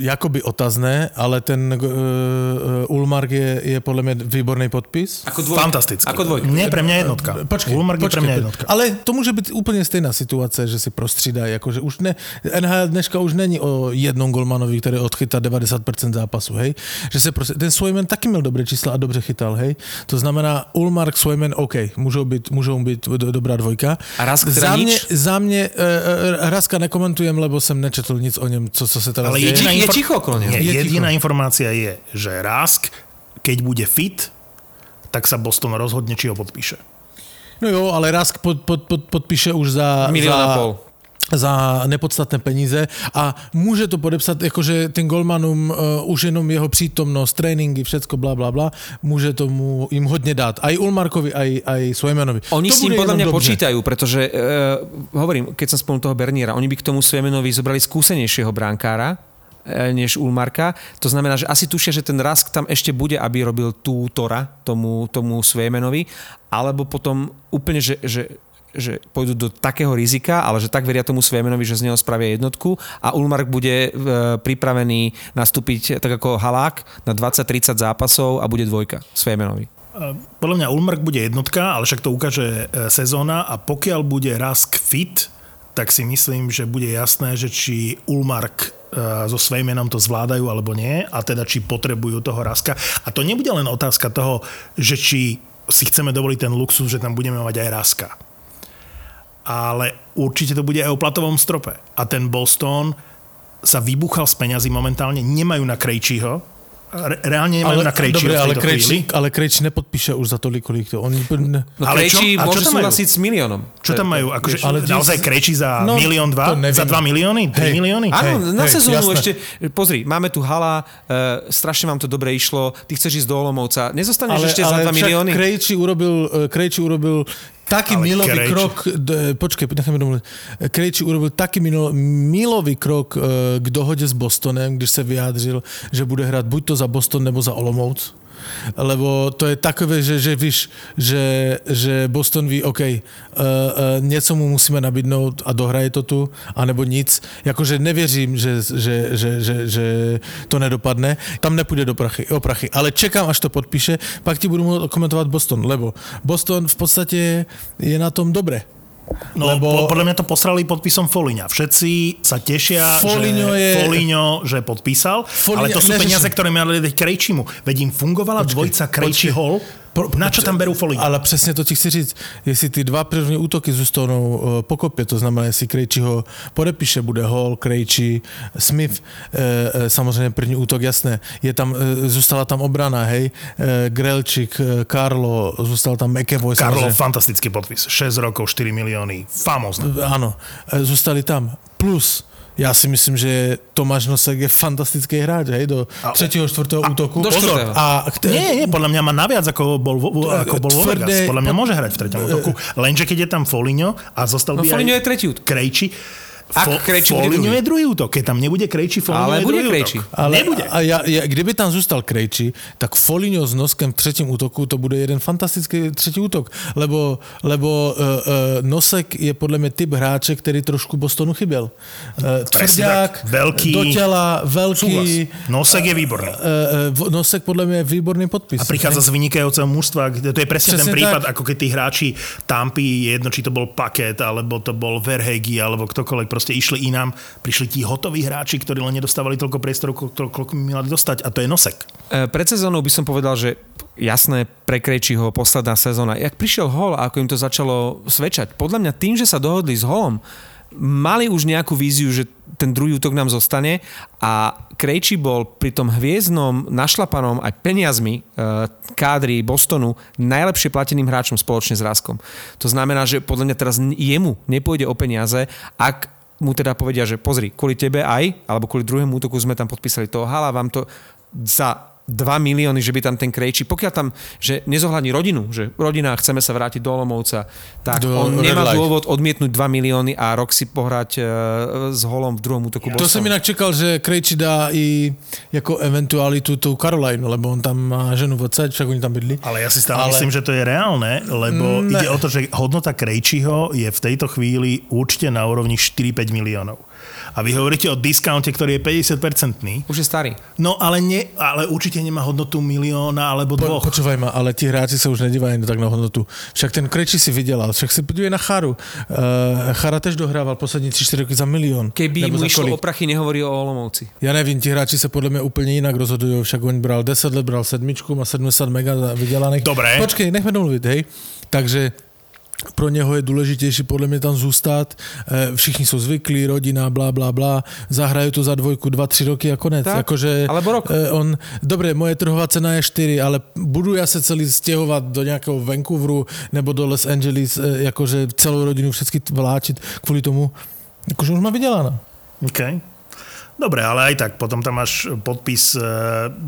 jakoby otazné, ale ten uh, Ulmark je, je podľa mňa výborný podpis. Ako dvojka. Fantastický. Ako dvojka. Nie, pre mňa jednotka. Počkej, Ulmark počkej, je pre mňa jednotka. Ale to môže byť úplne stejná situácia, že si prostřídají. Akože už ne, NHL dneška už není o jednom golmanovi, ktorý odchytá 90% zápasu, hej? Že se proste, ten Swayman taky měl dobré čísla a dobře chytal, hej? To znamená Ulmark, Swayman, OK, môžu byť, môžu byť dobrá dvojka. A Rask teda za nič? za mne uh, Raska nekomentujem, lebo som nečetl nic o ňom, co, co sa teraz Ale deje. jediná, Je ticho okolo. Nie, Je jediná informácia je, že Rask, keď bude fit, tak sa Boston rozhodne, či ho podpíše. No jo, ale Rask pod, pod, pod, podpíše už za... Milión a pol. Za nepodstatné peníze a môže to podepsať, akože ten Golmanum uh, už jenom jeho prítomnosť, tréningy, všetko bla bla bla, môže tomu im hodne dát. Aj Ulmarkovi, aj, aj Svojmenovi. Oni to s bude podľa mňa dobře. počítajú, pretože, uh, hovorím, keď som spomenul toho Berniera, oni by k tomu Svemenovi zobrali skúsenejšieho bránkára, e, než Ulmarka. To znamená, že asi tušia, že ten Rask tam ešte bude, aby robil tú Tora tomu, tomu Svejmenovi, alebo potom úplne, že, že že pôjdu do takého rizika, ale že tak veria tomu Svejmenovi, že z neho spravia jednotku a Ulmark bude e, pripravený nastúpiť tak ako Halák na 20-30 zápasov a bude dvojka Svejmenovi. Podľa mňa Ulmark bude jednotka, ale však to ukáže e, sezóna a pokiaľ bude Rask fit, tak si myslím, že bude jasné, že či Ulmark so Svejmenom to zvládajú alebo nie a teda či potrebujú toho Raska. A to nebude len otázka toho, že či si chceme dovoliť ten luxus, že tam budeme mať aj Raska. Ale určite to bude aj o platovom strope. A ten Boston sa vybuchal z peňazí momentálne, nemajú na Krejčího, Re- reálne nemajú Ale, na Krejčího dobre, ale chvíli. ale Krejči nepodpíše už za toľko líkto. On, No Ale Krejčí a čo môže súhlasiť s miliónom. Čo tam majú? Akože, Ale naozaj Krejčí za No, milión dva? to. Za dva milióny? Tri Hej. milióny? Áno, Hej, na hej, sezónu jasné. ešte, pozri, máme tu hala, e, strašne vám to dobre išlo, ty chceš ísť do Olomovca, nezostaneš ale, ešte za ale 2 však milióny? Krejči urobil, eh, Krejči urobil taký Ale milový Krejči- krok, d, počkaj, necháme domluviť. Krejči urobil taký milo, milový krok eh, k dohode s Bostonem, když se vyjádřil, že bude hrát buď to za Boston nebo za Olomouc. Lebo to je takové, že, že víš, že, že Boston ví, OK, uh, uh, něco mu musíme nabídnout a dohraje to tu, anebo nic. Jakože nevěřím, že, že, že, že, že to nedopadne. Tam nepůjde do prachy, o prachy. Ale čekám, až to podpíše, pak ti budu komentovat Boston, lebo Boston v podstate je na tom dobre. No, Lebo- podľa mňa to posrali podpisom Foliňa. Všetci sa tešia, Foligno že je- Foligno, že podpísal, Foligno- ale to sú peniaze, ktoré mali dať Krejčimu. Veď im fungovala dvojica Krejči počkej. Hall. Pro- Na čo tam berú Foligno? Ale přesně to ti chci říct. Jestli ty dva první útoky zůstanou eh, po kopě, to znamená, jestli Krejči ho podepíše, bude Hall, Krejči, Smith, eh, samozřejmě první útok, jasné. Je tam, eh, zůstala tam obrana, hej, eh, Grelčík, eh, Karlo, zůstal tam McEvoy, Karlo, samozřejmě. fantastický podpis. 6 rokov, 4 milióny. Famózne. Áno, zůstali tam. Plus, já si myslím, že Tomáš Nosek je fantastický hráč, hej, do A- třetího, čtvrtého útoku. do Pozor. A kte- Nie, nie, podľa mňa má naviac, ako bol, vo, ako bol vo Tvrdé- Vegas. Podľa mňa môže hrať v treťom útoku. Lenže keď je tam Foligno a zostal No by Foligno aj je tretí útok. Krejči, Ak Fo- Krejči bude druhý. je druhý útok. Keď tam nebude Krejči, Foligno Ale je bude druhý Krejči. útok. Ale Nebude. A ja, ja, kdyby tam zůstal Krejči, tak Foligno s Noskem v třetím útoku, to bude jeden fantastický třetí útok. Lebo, lebo uh, uh, Nosek je podle mě typ hráče, který trošku Bostonu chyběl. Uh, tvrdák. Veľký. do těla, velký. Súhlas. Nosek je výborný. Uh, uh, Nosek podle mě je výborný podpis. A prichádza z vynikajúceho mužstva, to je presne, Presne ten prípad, tak. ako keď tí hráči Tampy, jedno či to bol Paket, alebo to bol Verhegi, alebo ktokoľvek, proste išli inám, prišli tí hotoví hráči, ktorí len nedostávali toľko priestoru, koľko, by mali dostať. A to je Nosek. E, Pred sezónou by som povedal, že jasné, pre Krejčího posledná sezóna. Jak prišiel hol a ako im to začalo svedčať. Podľa mňa tým, že sa dohodli s holom, mali už nejakú víziu, že ten druhý útok nám zostane a Krejčí bol pri tom hviezdnom našlapanom aj peniazmi e, kádry Bostonu najlepšie plateným hráčom spoločne s Raskom. To znamená, že podľa mňa teraz jemu nepôjde o peniaze, ak mu teda povedia, že pozri, kvôli tebe aj, alebo kvôli druhému útoku sme tam podpísali toho hala, vám to za 2 milióny, že by tam ten Krejčí, pokiaľ tam, že nezohľadní rodinu, že rodina, chceme sa vrátiť do Olomovca, tak Do on nemá Light. dôvod odmietnúť 2 milióny a rok si pohrať e, s holom v druhom útoku. To jsem Bostonu. jinak čekal, že Krejči dá i jako eventualitu tu Carolinu, lebo on tam má ženu v odsaď, však oni tam bydli. Ale ja si stále Ale- myslím, že to je reálne, lebo Ne. ide o to, že hodnota Krejčiho je v tejto chvíli určite na úrovni 4-5 miliónov. A vy hovoríte o diskounte, ktorý je 50-percentný. Už je starý. No ale, ne, ale určite nemá hodnotu milióna alebo Po, dvoch. počúvaj ma, ale ti hráči sa už nedívajú tak na hodnotu. Však ten Krejči si vydělal, však si podívej na Charu. Uh, Chara tež dohrával poslední 3-4 roky za milión. Keby mu išlo o prachy, nehovorí o Olomovci. Ja nevím, ti hráči sa podľa mňa úplne inak rozhodujú, však on bral 10 let, bral sedmičku, má 70 mega vydělaných. Dobre. Počkej, nechme domluvit, hej. Takže pro něho je důležitější podle mě tam zůstat. Eh, Všichni jsou zvyklí, rodina, blá, blá, blá. Zahrajú to za dvojku, dva, tři roky a konec. Tak, Akože, alebo rok. eh, On, dobre, moje trhová cena je 4, ale budu ja se celý stěhovat do nějakého Vancouveru nebo do Los Angeles, eh, jakože celou rodinu všetky vláčit kvůli tomu. Akože už má vyděláno. OK. Dobre, ale aj tak, potom tam máš podpis e,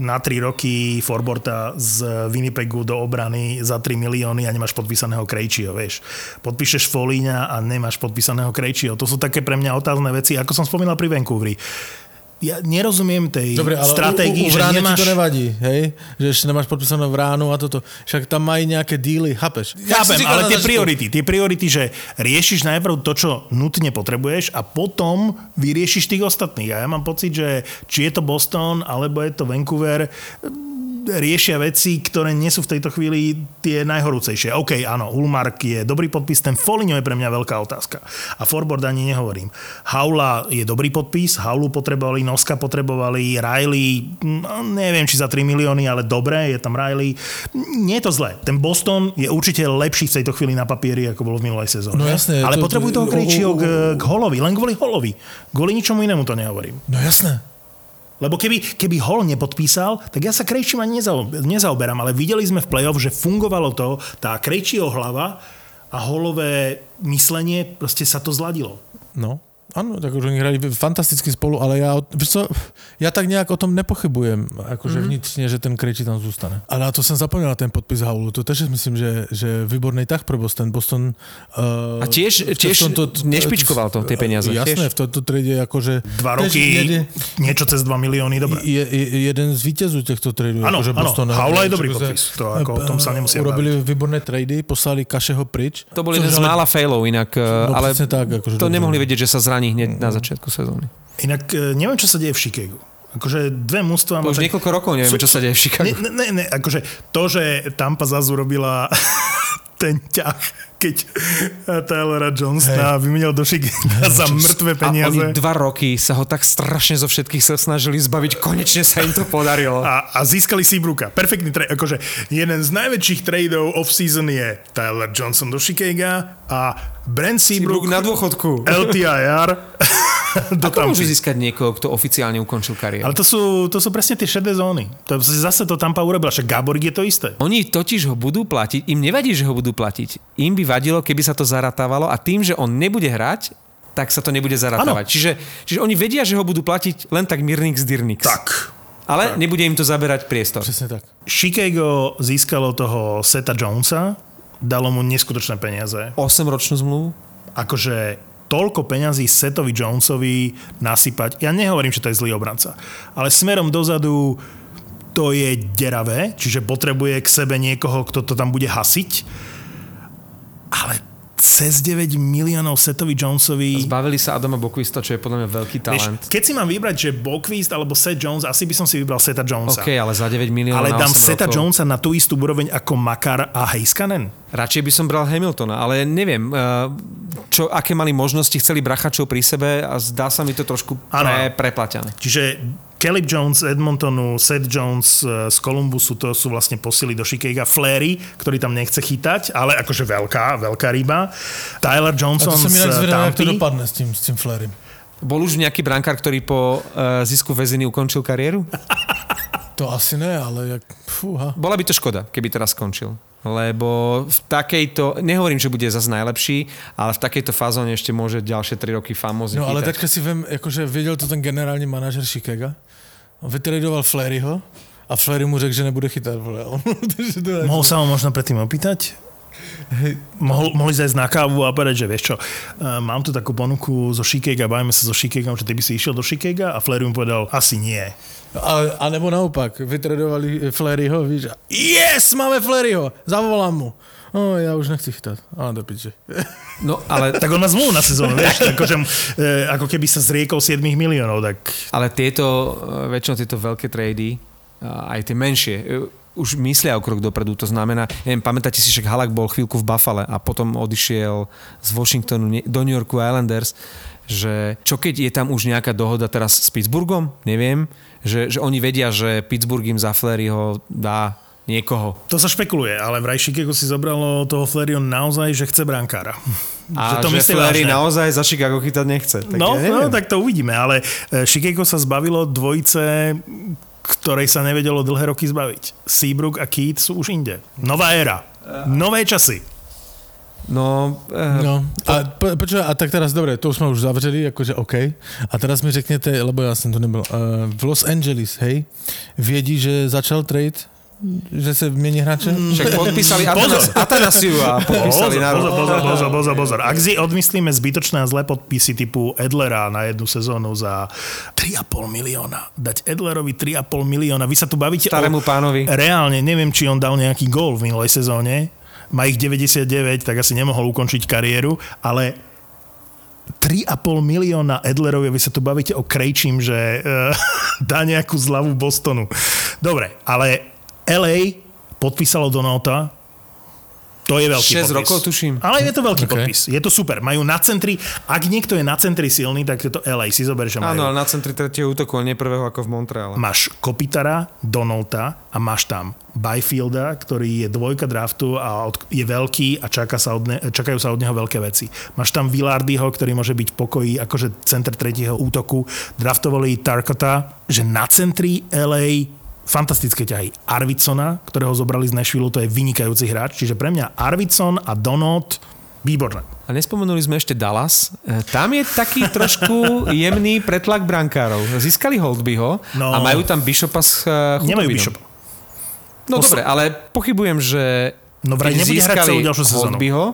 na 3 roky Forborta z Winnipegu do obrany za 3 milióny a nemáš podpísaného Krejčího, vieš. Podpíšeš Folíňa a nemáš podpísaného Krejčího. To sú také pre mňa otázne veci, ako som spomínal pri Vancouveri. Ja nerozumiem tej Dobre, ale stratégii, u, u, u že nemáš... ti to nevadí, hej? Že ešte nemáš podpísanú Vránu a toto. Však tam mají nejaké díly, chápeš? Chápem, ale tie začiatku. priority, tie priority, že riešiš najprv to, čo nutne potrebuješ a potom vyriešiš tých ostatných. A ja mám pocit, že či je to Boston, alebo je to Vancouver, riešia veci, ktoré nie sú v tejto chvíli tie najhorúcejšie. OK, áno, Ulmark je dobrý podpis, ten Foligno je pre mňa veľká otázka. A Forboard ani nehovorím. Haula je dobrý podpis, Haulu potrebovali, Noska potrebovali, Riley, no, neviem, či za 3 milióny, ale dobre, je tam Riley. Nie je to zlé. Ten Boston je určite lepší v tejto chvíli na papieri, ako bolo v minulej sezóne. No jasné, ale to- potrebujú toho u- k, k Holovi, len kvôli Holovi. Kvôli ničomu inému to nehovorím. No jasné. Lebo keby, keby Hall nepodpísal, tak ja sa Krejčím ani nezao- nezaoberám, ale videli sme v play-off, že fungovalo to, tá Krejčího hlava a Hallové myslenie, proste sa to zladilo. No, áno, tak už oni hrali fantasticky spolu, ale ja, o- vieš co, ja tak nejak o tom nepochybujem, akože mm-hmm. vnitřne, že ten Krejčí tam zůstane. Ale na to jsem zapomněl na ten podpis Haulu, to tež myslím, že, že výborný tah pro Boston. Boston uh, A tiež- tiež nešpičkoval to, tie peniaze, Jasné, tiež. v tomto trade akože... Dva roky, Jeden, niečo cez 2 milióny, dobre. je, je, jeden z vítězů těchto tradeů. Áno, akože áno, Haula je dobrý podpis, to ako o tom sa nemusia Urobili výborné trady, poslali Kašeho pryč. To bol jeden z ale- mála failov inak, No, ale presne tak, akože to nemohli vedieť, že sa zraní hneď na začiatku sezóny. Inak e, neviem, čo sa deje v Chicagu. Akože dve mústva... Už niekoľko rokov nevieme, čo sa deje v Chicagu. Ne, ne, ne, akože to, že Tampa zase urobila ten ťah, keď Taylora Johnsona vymenil do Chicago za mŕtve A peniaze. oni dva roky sa ho tak strašne zo všetkých sa snažili zbaviť, konečne sa im to podarilo. a, a získali Seabrooka. Perfektný trade. Akože jeden z najväčších tradeov off-season je Tyler Johnson do Chicaga a Brent Seabrook, Seabrook na dôchodku. LTIR do Ako môžu získať niekoho, kto oficiálne ukončil kariéru? Ale to sú, to sú presne tie šedé zóny. To zase to Tampa urobila. Však Gáborik je to isté. Oni totiž ho budú platiť, im nevadí, že ho budú platiť. Im by vadilo, keby sa to zaratávalo a tým, že on nebude hrať, tak sa to nebude zaratávať. Čiže, čiže oni vedia, že ho budú platiť len tak Mirnix Dirnix. Tak. Ale nebude im to zaberať priestor. Presne tak. Chicago získalo toho Seta Jonesa, dalo mu neskutočné peniaze. 8-ročnú zmluvu? Akože toľko peňazí Setovi Jonesovi nasypať, ja nehovorím, že to je zlý obranca, ale smerom dozadu to je deravé, čiže potrebuje k sebe niekoho, kto to tam bude hasiť. Ale cez 9 miliónov Setovi Jonesovi... Zbavili sa Adama Bokvista, čo je podľa mňa veľký talent. Vieš, keď si mám vybrať, že Bokvist alebo Seth Jones, asi by som si vybral Seta Jonesa. OK, ale za 9 miliónov Ale dám 8 Seta rokov. Jonesa na tú istú úroveň ako Makar a Heiskanen? Radšej by som bral Hamiltona, ale neviem, eh, čo, aké mali možnosti, chceli brachačov pri sebe a zdá sa mi to trošku pre, preplaťané. Čiže Caleb Jones z Edmontonu, Seth Jones eh, z Columbusu, to sú vlastne posily do Chicaga. Flery, ktorý tam nechce chytať, ale akože veľká, veľká ryba. Tyler A Johnson to som inak z zvedavý, jak to Tampy. dopadne s tím, s tím Flerim. Bol už nejaký brankár, ktorý po uh, zisku väziny ukončil kariéru? To asi ne, ale jak... Fúha. Bola by to škoda, keby teraz skončil. Lebo v takejto, nehovorím, že bude zase najlepší, ale v takejto fázone ešte môže ďalšie 3 roky famózne No ale chytať. teďka si vem, jakože věděl to ten generální manažer Chicaga. On vytradoval Fleryho a Flery mu řekl, že nebude chytat. Vole. Mohol sa ho možno predtým opýtať? Mohol, mohli zajsť na kávu a povedať, že vieš čo, eh, mám tu takú ponuku zo Chicaga, bavíme sa so Chicagom, že ty by si išiel do Chicaga a Flery mu povedal, asi nie. A, a nebo naopak, vytradovali Fleryho, víš, a yes, máme Fleryho, zavolám mu. No, ja už nechci chytať. Ale do piče. No, ale, Tak on má zmluvu na sezónu, vieš, akože, eh, ako keby sa zriekol 7 miliónov, tak ale tieto, eh, väčšinou tieto veľké trady, a aj tie menšie, eh, už myslia o krok dopredu. To znamená, neviem, pamätáte si, že Halak bol chvíľku v Buffale a potom odišiel z Washingtonu do New Yorku Islanders, že čo keď je tam už nejaká dohoda teraz s Pittsburghom, neviem, že, že oni vedia, že Pittsburgh im za Fleryho dá niekoho. to sa špekuluje, ale vraj Chicago si zobralo toho Flerion naozaj, že chce brankára. A to že, Flery vážne. naozaj za Chicago chytať nechce. Tak No, ja no, tak to uvidíme, ale eh, Chicago sa zbavilo dvojice, ktorej sa nevedelo dlhé roky zbaviť. Seabrook a Keith sú už inde. Nová éra. Nové časy. No, eh, No, a, po, počuj, a tak teraz, dobre, to už sme už zavřeli, akože OK. A teraz mi řekněte, lebo ja som tu nebyl, uh, v Los Angeles, hej, vědí, že začal trade, že se mění hráče? však podpísali. Atanas, Atanasiu a podpísali na pozor, pozor, pozor, pozor, pozor. Ak si odmyslíme zbytočné a zlé podpisy typu Edlera na jednu sezónu za 3,5 milióna, dať Edlerovi 3,5 milióna, vy sa tu bavíte Starému o... pánovi. Reálne, neviem, či on dal nejaký gól v minulej sezóne, má ich 99, tak asi nemohol ukončiť kariéru, ale 3,5 milióna Edlerovi, vy sa tu bavíte o Krejčím, že uh, dá nejakú zľavu Bostonu. Dobre, ale LA podpísalo Donalda, to je veľký 6 podpis. rokov, tuším. Ale je to veľký Okay. podpis. Je to super. Majú na centri, ak niekto je na centri silný, tak je to LA. Si zober, že majú. Áno, ale na centri tretieho útoku, nie prvého ako v Montreale. Máš Kopitara, Donalda a máš tam Byfielda, ktorý je dvojka draftu a od, je veľký a čaká sa od ne, čakajú sa od neho veľké veci. Máš tam Villardyho, ktorý môže byť v pokoji akože center tretieho útoku. Draftovali Tarkota, že na centri LA fantastické ťahy. Arvidsona, ktorého zobrali z Nashville, to je vynikajúci hráč. Čiže pre mňa Arvidson a Donald výborné. A nespomenuli sme ešte Dallas. E, Tam je taký trošku jemný pretlak brankárov. Získali Holdbyho No. a majú tam Bishopa s uh, Nemajú Bishop. No Posl- dobre, ale pochybujem, že No vraj keď získali. Holdbyho,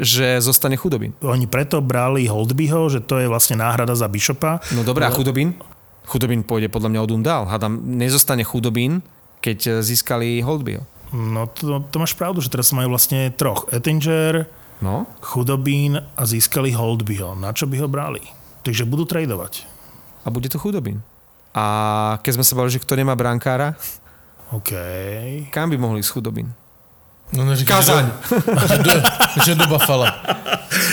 že zostane chudobín. Oni preto brali Holdbyho, že to je vlastne náhrada za Bishopa. No dobre, a chudobín? Chudobín pôjde podľa mňa od Undal. Hadam, nezostane chudobín, keď e, získali Holdbyho. No to, to máš pravdu, že teraz majú vlastne troch. Ettinger, No, Chudobín a získali Holdbyho. Na čo by ho brali? Takže budú tradovať. a bude to chudobín. A keď sme sa bavili, že kto nemá brankára, OK. kam by mohli ísť chudobín? No neříkaj, Kazaň. Že do, že do Buffalo.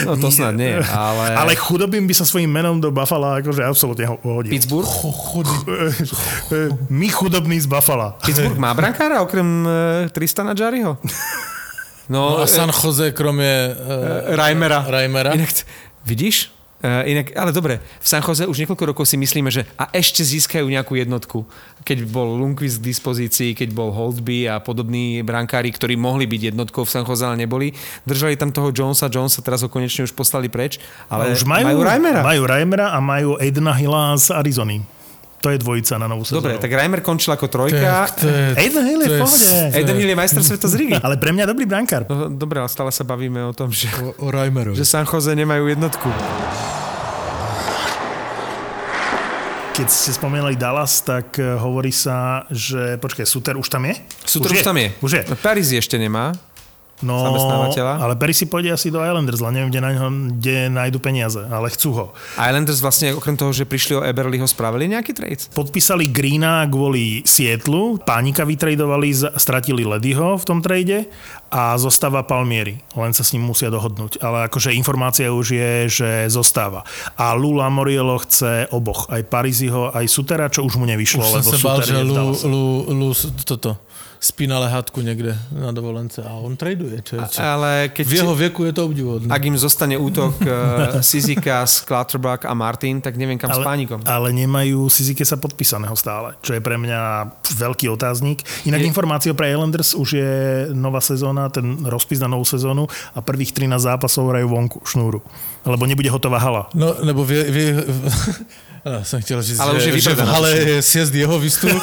No to snad nie, ale... Ale Chudobín by sa svojím menom do Buffalo akože absolútne ho- hodil. Pittsburgh? My chudobní z Buffalo. Pittsburgh má brankára okrem e, Tristana Jarryho? No No, a San Jose kromě uh, Reimera. Reimera. Inak, vidíš? Uh, inak, ale dobre, v San Jose už niekoľko rokov si myslíme, že a ešte získajú nejakú jednotku. Keď bol Lundqvist k dispozícii, keď bol Holdby a podobní brankári, ktorí mohli byť jednotkou v San Jose, ale neboli. Držali tam toho Jonesa, Jonesa teraz ho konečne už poslali preč, ale už majú, majú Reimera. Majú Reimera a majú Aidena Hilla z Arizony. To je dvojica na novú sezónu. Dobre, tak Reimer končil ako trojka. Aiden Hill je v pohode. Eden Hill je majster sveta z Rigi. Ale pre mňa dobrý brankár. No, Dobre, ale stále sa bavíme o tom, že, o, o Reimerovi. že San Jose nemajú jednotku. Keď ste spomínali Dallas, tak eh, hovorí sa, že... Počkaj, Suter už tam je? Suter už, tam je. Už je. Paris ešte nemá. No, zamestnávateľa. ale Perry si pôjde asi do Islanders, len neviem, kde, na ňo, kde nájdu peniaze, ale chcú ho. Islanders vlastne okrem toho, že prišli o Eberlyho, spravili nejaký trade? Podpísali Greena kvôli Sietlu, Pánika vytradovali, stratili Ledyho v tom trade a zostáva Palmieri. Len sa s ním musia dohodnúť. Ale akože informácia už je, že zostáva. A Lula Morielo chce oboch. Aj Pariziho, aj Sutera, čo už mu nevyšlo, Už som lebo se bál, Suter že Lu. Lu, Lu, toto, spína lehátku někde na dovolence a on traduje. Čo, čo. Ale keď... V jeho věku je to obdivuhodné. Ak im zostane útok uh, Sizikas, Clutterbuck a Martin, tak neviem kam s pánikom. ale nemajú Sizikesa podpísaného stále, čo je pre mňa veľký otáznik. Inak Je- informácia pre Islanders už je nová sezóna, ten rozpis na novú sezónu a prvých 13 zápasov hrajú vonku šnúru. Lebo nebude hotová hala. No, nebo vy, vy no, jsem chtěl říct, Ale už je že, že v hale je sjezd jeho výstup.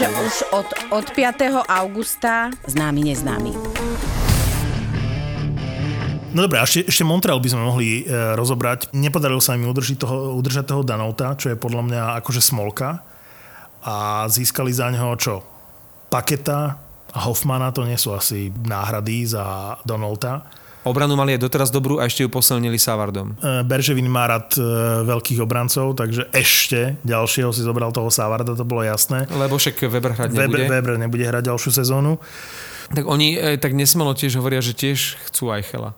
že už od, od 5. augusta známy neznámy. No dobré, ešte, ešte Montreal by sme mohli e, rozobrať. Nepodarilo sa im udržiť toho, udržať toho Danouta, čo je podľa mňa akože smolka. A získali za neho čo? Paketa a Hoffmana, to nie sú asi náhrady za Donalda. Obranu mali aj doteraz dobrú a ešte ju posilnili Savardom. E, Berževin má rád e, veľkých obrancov, takže ešte ďalšieho si zobral toho Savarda, to bolo jasné. Lebo však Weber hrať Weber, nebude. Weber nebude hrať ďalšiu sezónu. Tak oni e, tak nesmelo tiež hovoria, že tiež chcú Eichela.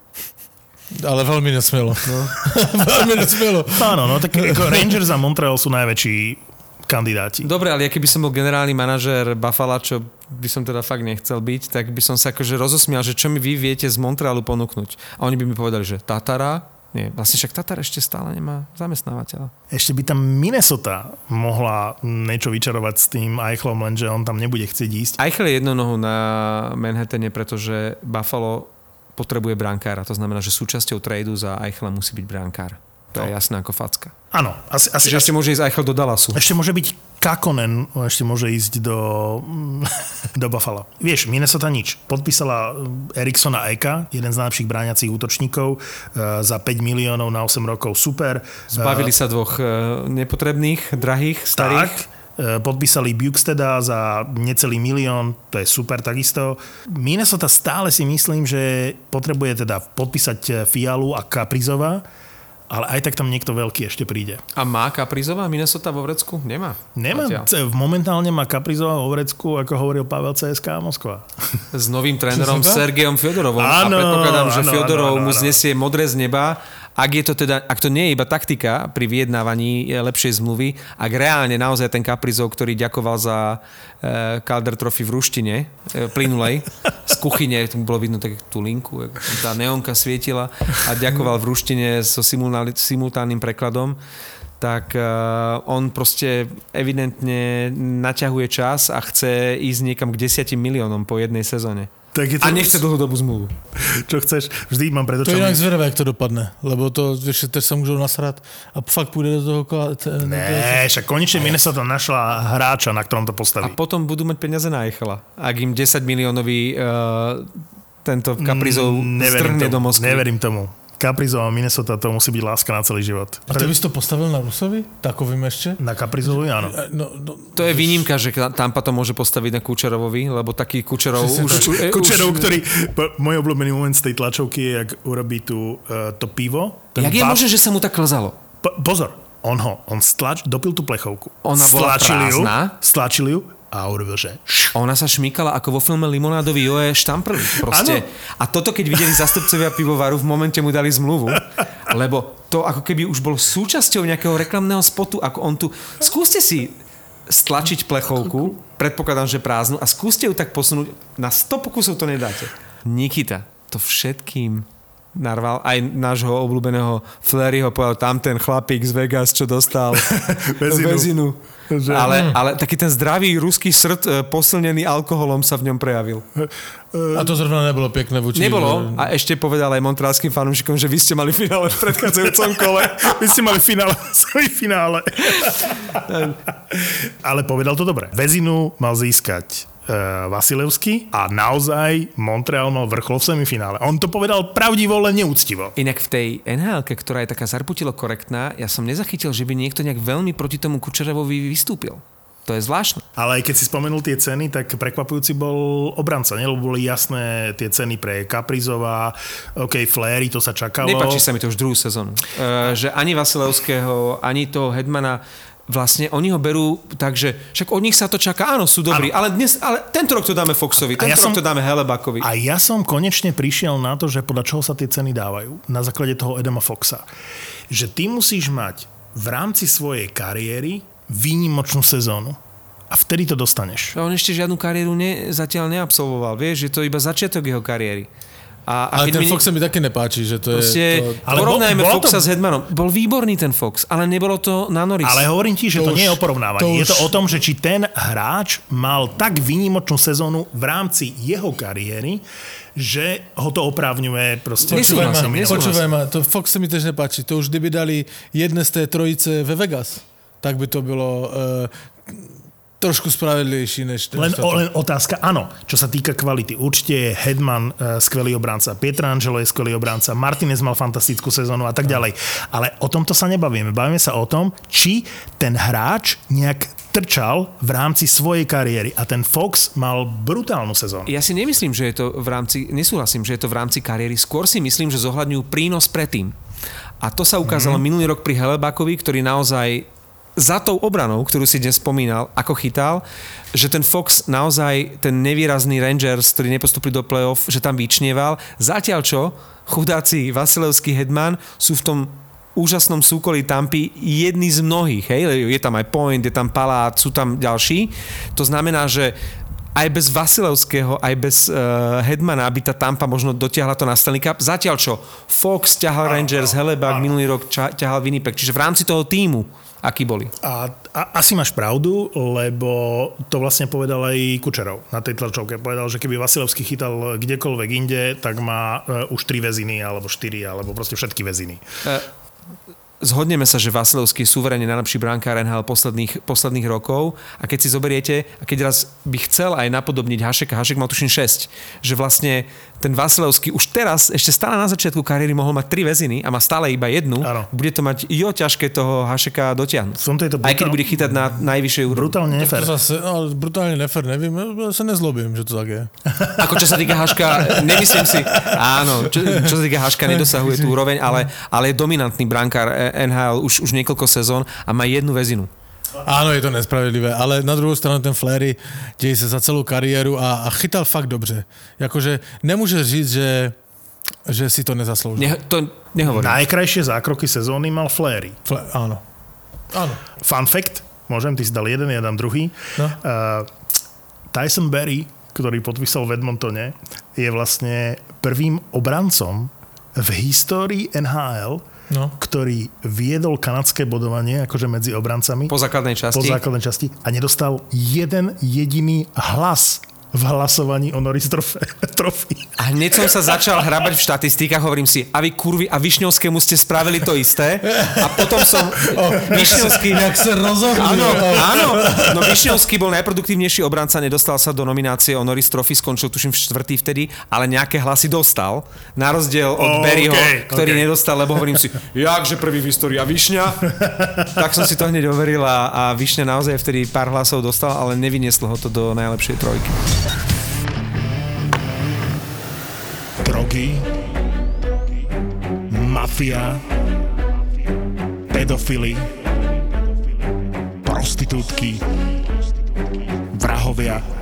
Ale velmi nesmělo. No. velmi nesmělo. Áno, no tak ako Rangers a Montreal sú najväčší kandidáti. Dobre, ale ja keby som bol generálny manažér Buffalo, čo by som teda fakt nechcel byť, tak by som sa akože rozosmial, že čo mi vy viete z Montrealu ponúknuť. A oni by mi povedali, že Tatara, Nie, vlastne však Tatar ešte stále nemá zamestnávateľa. Ešte by tam Minnesota mohla niečo vyčarovať s tým Eichlom, lenže on tam nebude chcieť ísť. Eichel je jednou nohou na Manhattane, pretože Buffalo potrebuje brankára. To znamená, že súčasťou tradu za Eichela musí byť brankár. To je jasné ako facka. Áno, asi, asi, Že asi, ešte môže ísť Eichel do Dallasu. ešte môže byť Kakonen, ešte môže ísť do, do Buffalo. Vieš, Minnesota nič. Podpísala Eriksona Eka, jeden z najlepších bráňacích útočníkov, eh, za 5 miliónov na 8 rokov. Super. Zbavili sa dvoch e, nepotrebných, drahých, starých. Tak, podpísali Bukesteda za necelý milión, to je super takisto. Minnesota stále si myslím, že potrebuje teda podpísať Fialu a Kaprizova, ale aj tak tam niekto veľký ešte príde. A má Kaprizová Minnesota vo vrecku? Nemá. Nemá, Zatiaľ. momentálne má Kaprizova vo vrecku, ako hovoril Pavel CSK Moskva. S novým trénerom? Sergejom Fiodorovom. Áno, a predpokladám, že áno, Fiodorov áno, áno, mu znesie modré z neba. Ak, je to teda, ak to nie je iba taktika pri vyjednávaní e, lepšej zmluvy, ak reálne naozaj ten Kaprizov, ktorý ďakoval za e, Calder Trophy v ruštine, e, plynulej, z kuchyne, tu bolo vidno tak tú linku, tam tá neonka svietila a ďakoval v ruštine so simultánnym prekladom, tak uh, on proste evidentne naťahuje čas a chce ísť niekam k 10 miliónom po jednej sezóne. Tak je to, A nechce dlhodobú zmluvu. Čo chceš, vždy mám pred To je očami. inak zvedavé, jak to dopadne, lebo to, vieš, teď sa môžu nasrať a fakt pôjde do toho kola. Ne, však konečne Minnesota našla hráča, na ktorom to A postaví. potom budú mať peniaze na Eichela. Ak im 10 miliónový uh, tento Kaprizov strhne do Moskvy. Mm, Neverím tomu. Kaprizov a Minnesota to musí byť láska na celý život. A ty by si to postavil na Rusovi? Takovým ešte? Na Kaprizovi áno. E, No, no, To je výnimka, že Tampa to môže postaviť na Kučerovovi, lebo taký Kučerov už... už- Kučerov, už- ktorý, môj obľúbený moment z tej tlačovky je, jak urobí tú, uh, to pivo. Jak je možné, že sa mu tak klzalo? Po, pozor, on ho, on stlač, dopil tú plechovku. Ona bola Stlačili ju, prázdna? stlačili ju a urobil, že Ona sa šmýkala ako vo filme Limonádový Joe Štamprli. Proste. A toto, keď videli zastupcovia pivovaru, v momente mu dali zmluvu. Lebo to ako keby už bol súčasťou nejakého reklamného spotu, ako on tu... Skúste si stlačiť plechovku, predpokladám, že prázdnu, a skúste ju tak posunúť. Na 100 pokusov to nedáte. Nikita, to všetkým narval. Aj nášho obľúbeného Fleryho povedal, tam ten chlapík z Vegas, čo dostal Väzinu. väzinu. Že- Ale, ale taký ten zdravý ruský srd e, posilnený alkoholom sa v ňom prejavil. a to zrovna nebolo pekné voči... Nebolo a ešte povedal aj montrealským fanúšikom, že vy ste mali finále v predchádzajúcom kole. Vy ste mali finále, finále. Ale povedal to dobre. Vezinu mal získať uh, Vasilevský a naozaj Montreal mal vrchol v semifinále. On to povedal pravdivo, len neúctivo. Inak v tej nhl ktorá je taká zarputilo korektná, ja som nezachytil, že by niekto nejak veľmi proti tomu Kučerevovi vystúpil. To je zvláštne. Ale aj keď si spomenul tie ceny, tak prekvapujúci bol obranca, nie? Lebo boli jasné tie ceny pre Kaprizova, OK, Fléry, to sa čakalo. Nepáči sa mi to už druhú sezónu. Uh, že ani Vasilevského, ani toho Hedmana vlastne oni ho berú tak, že však od nich sa to čaká, áno, sú dobrí, ale, dnes, ale tento rok to dáme Foxovi, A tento ja rok som- to dáme Helebakovi. A ja som konečne prišiel na to, že podľa čoho sa tie ceny dávajú. Na základe toho Edema Foxa. Že ty musíš mať v rámci svojej kariéry výnimočnú sezónu. A vtedy to dostaneš. On ešte žiadnu kariéru ne, zatiaľ neabsolvoval, vieš, je to iba začiatok jeho kariéry. A, a Ale ten mi- Fox sa mi také nepáči, že to Proste, je... To, Ale porovnajme bol- bolo Foxa to- s Hedmanom. Bol výborný ten Fox, ale nebolo to na Norris. Ale hovorím ti, že to, To to nie je už- o porovnávaní. to Je to už- o tom, že či ten hráč mal tak výnimočnú sezónu v rámci jeho kariéry, že ho to oprávňuje proste... Počúvaj ma, počúvaj ma, to Fox sa mi tež nepáči. To už kdyby dali jedné z té trojice ve Vegas, tak by to bylo uh, trošku spravedlivejší než... Len, o, toto. len otázka, áno, čo sa týka kvality. Určite je Hedman uh, skvelý obránca, Pietrangelo je skvelý obránca, Martinez mal fantastickú sezónu a tak ďalej. Ale o tomto sa nebavíme. Bavíme sa o tom, či ten hráč nejak trčal v rámci svojej kariéry. A ten Fox mal brutálnu sezónu. Ja si nemyslím, že je to v rámci, nesúhlasím, že je to v rámci kariéry. Skôr si myslím, že zohľadňujú prínos predtým. A to sa ukázalo mm. minulý rok pri Helebakovi, ktorý naozaj za tou obranou, ktorú si dnes spomínal, ako chytal, že ten Fox naozaj, ten nevýrazný Rangers, ktorý nepostupili do play-off, že tam vyčnieval. Zatiaľ čo, chudáci Vasilevský Hedman sú v tom úžasnom súkolí Tampy jedný z mnohých. Hej? Je tam aj Point, je tam Palát, sú tam ďalší. To znamená, že aj bez Vasilevského, aj bez uh, Hedmana by tá Tampa možno dotiahla to na Stanley Cup. Zatiaľ čo? Fox ťahal Rangers, Hellebuck minulý rok ča- ťahal Winnipeg. Čiže v rámci toho týmu, akí boli? A, a asi máš pravdu, lebo to vlastne povedal aj Kučerov na tej tlačovke. Povedal, že keby Vasilevský chytal kdekoľvek inde, tak má uh, už tri väziny, alebo štyri, alebo proste všetky väziny. Zhodneme sa, že Vasilevský je suverene najlepší brankár NHL posledných, posledných rokov a keď si zoberiete, a keď raz by chcel aj napodobniť Hašeka, Hašek mal tuším 6, že vlastne ten Vasilevský už teraz, ešte stále na začiatku kariéry mohol mať tri väziny a má stále iba jednu, Áno. bude to mať jo ťažké toho Hašeka dotiahnuť. Som tejto Aj keď brutál- bude chytať na najvyššej úrovni. Brutálne nefér. zase, no, brutálne nefer, nevím, ja sa nezlobím, že to tak je. Ako čo sa týka Haška, nemyslím si, áno, čo, čo sa týka Haška, nedosahuje tú úroveň, ale, ale je dominantný brankár eh, NHL už, už niekoľko sezón a má jednu väzinu. Áno, je to nespravedlivé, ale na druhou stranu ten Flery děje se za celou kariéru a, a chytal fakt dobře. Jakože nemůže říct, že, že si to nezasloužil. Ne, to nehovorím. Najkrajšie zákroky sezóny mal Fléry. Fle, áno. Áno. Fun fact, môžem, ty si dal jeden, ja dám druhý. No. Uh, Tyson Berry, ktorý podpísal v Edmontone, je vlastne prvým obrancom v histórii NHL, No. ktorý viedol kanadské bodovanie akože medzi obrancami Po základnej po časti. základnej časti a nedostal jeden jediný hlas v hlasovaní o Norris trofy. A hneď som sa začal hrabať v štatistikách, hovorím si, a vy kurvy a Višňovskému ste spravili to isté. A potom som... Višňovský... Jak se rozhodli. Áno, áno. No Višňovský bol najproduktívnejší obranca, nedostal sa do nominácie o Norris Trophy, skončil tuším v štvrtý vtedy, ale nejaké hlasy dostal. Na rozdiel od Oh, Berryho, okay, ktorý okay. nedostal, lebo hovorím si, jakže prvý v histórii a Višňa. tak som si to hneď overil a, a Višňa naozaj vtedy pár hlasov dostal, ale nevynieslo ho to do najlepšej trojky. Drogy, mafia, pedofily, prostitútky, vrahovia.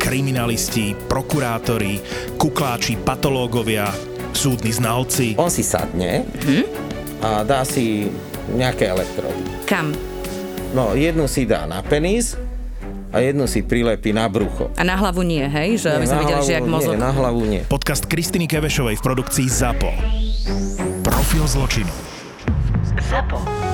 kriminalisti, prokurátori, kukláči, patológovia, súdni znalci. On si sadne a dá si nejaké elektrody. Kam? No, jednu si dá na penis a jednu si prilepí na brucho. A na hlavu nie, hej? Že aby sme na videli, že jak hlavu, mozog. nie, na hlavu nie. Podcast Kristiny Kevešovej v produkcii ZAPO. Profil zločinu. Zapo.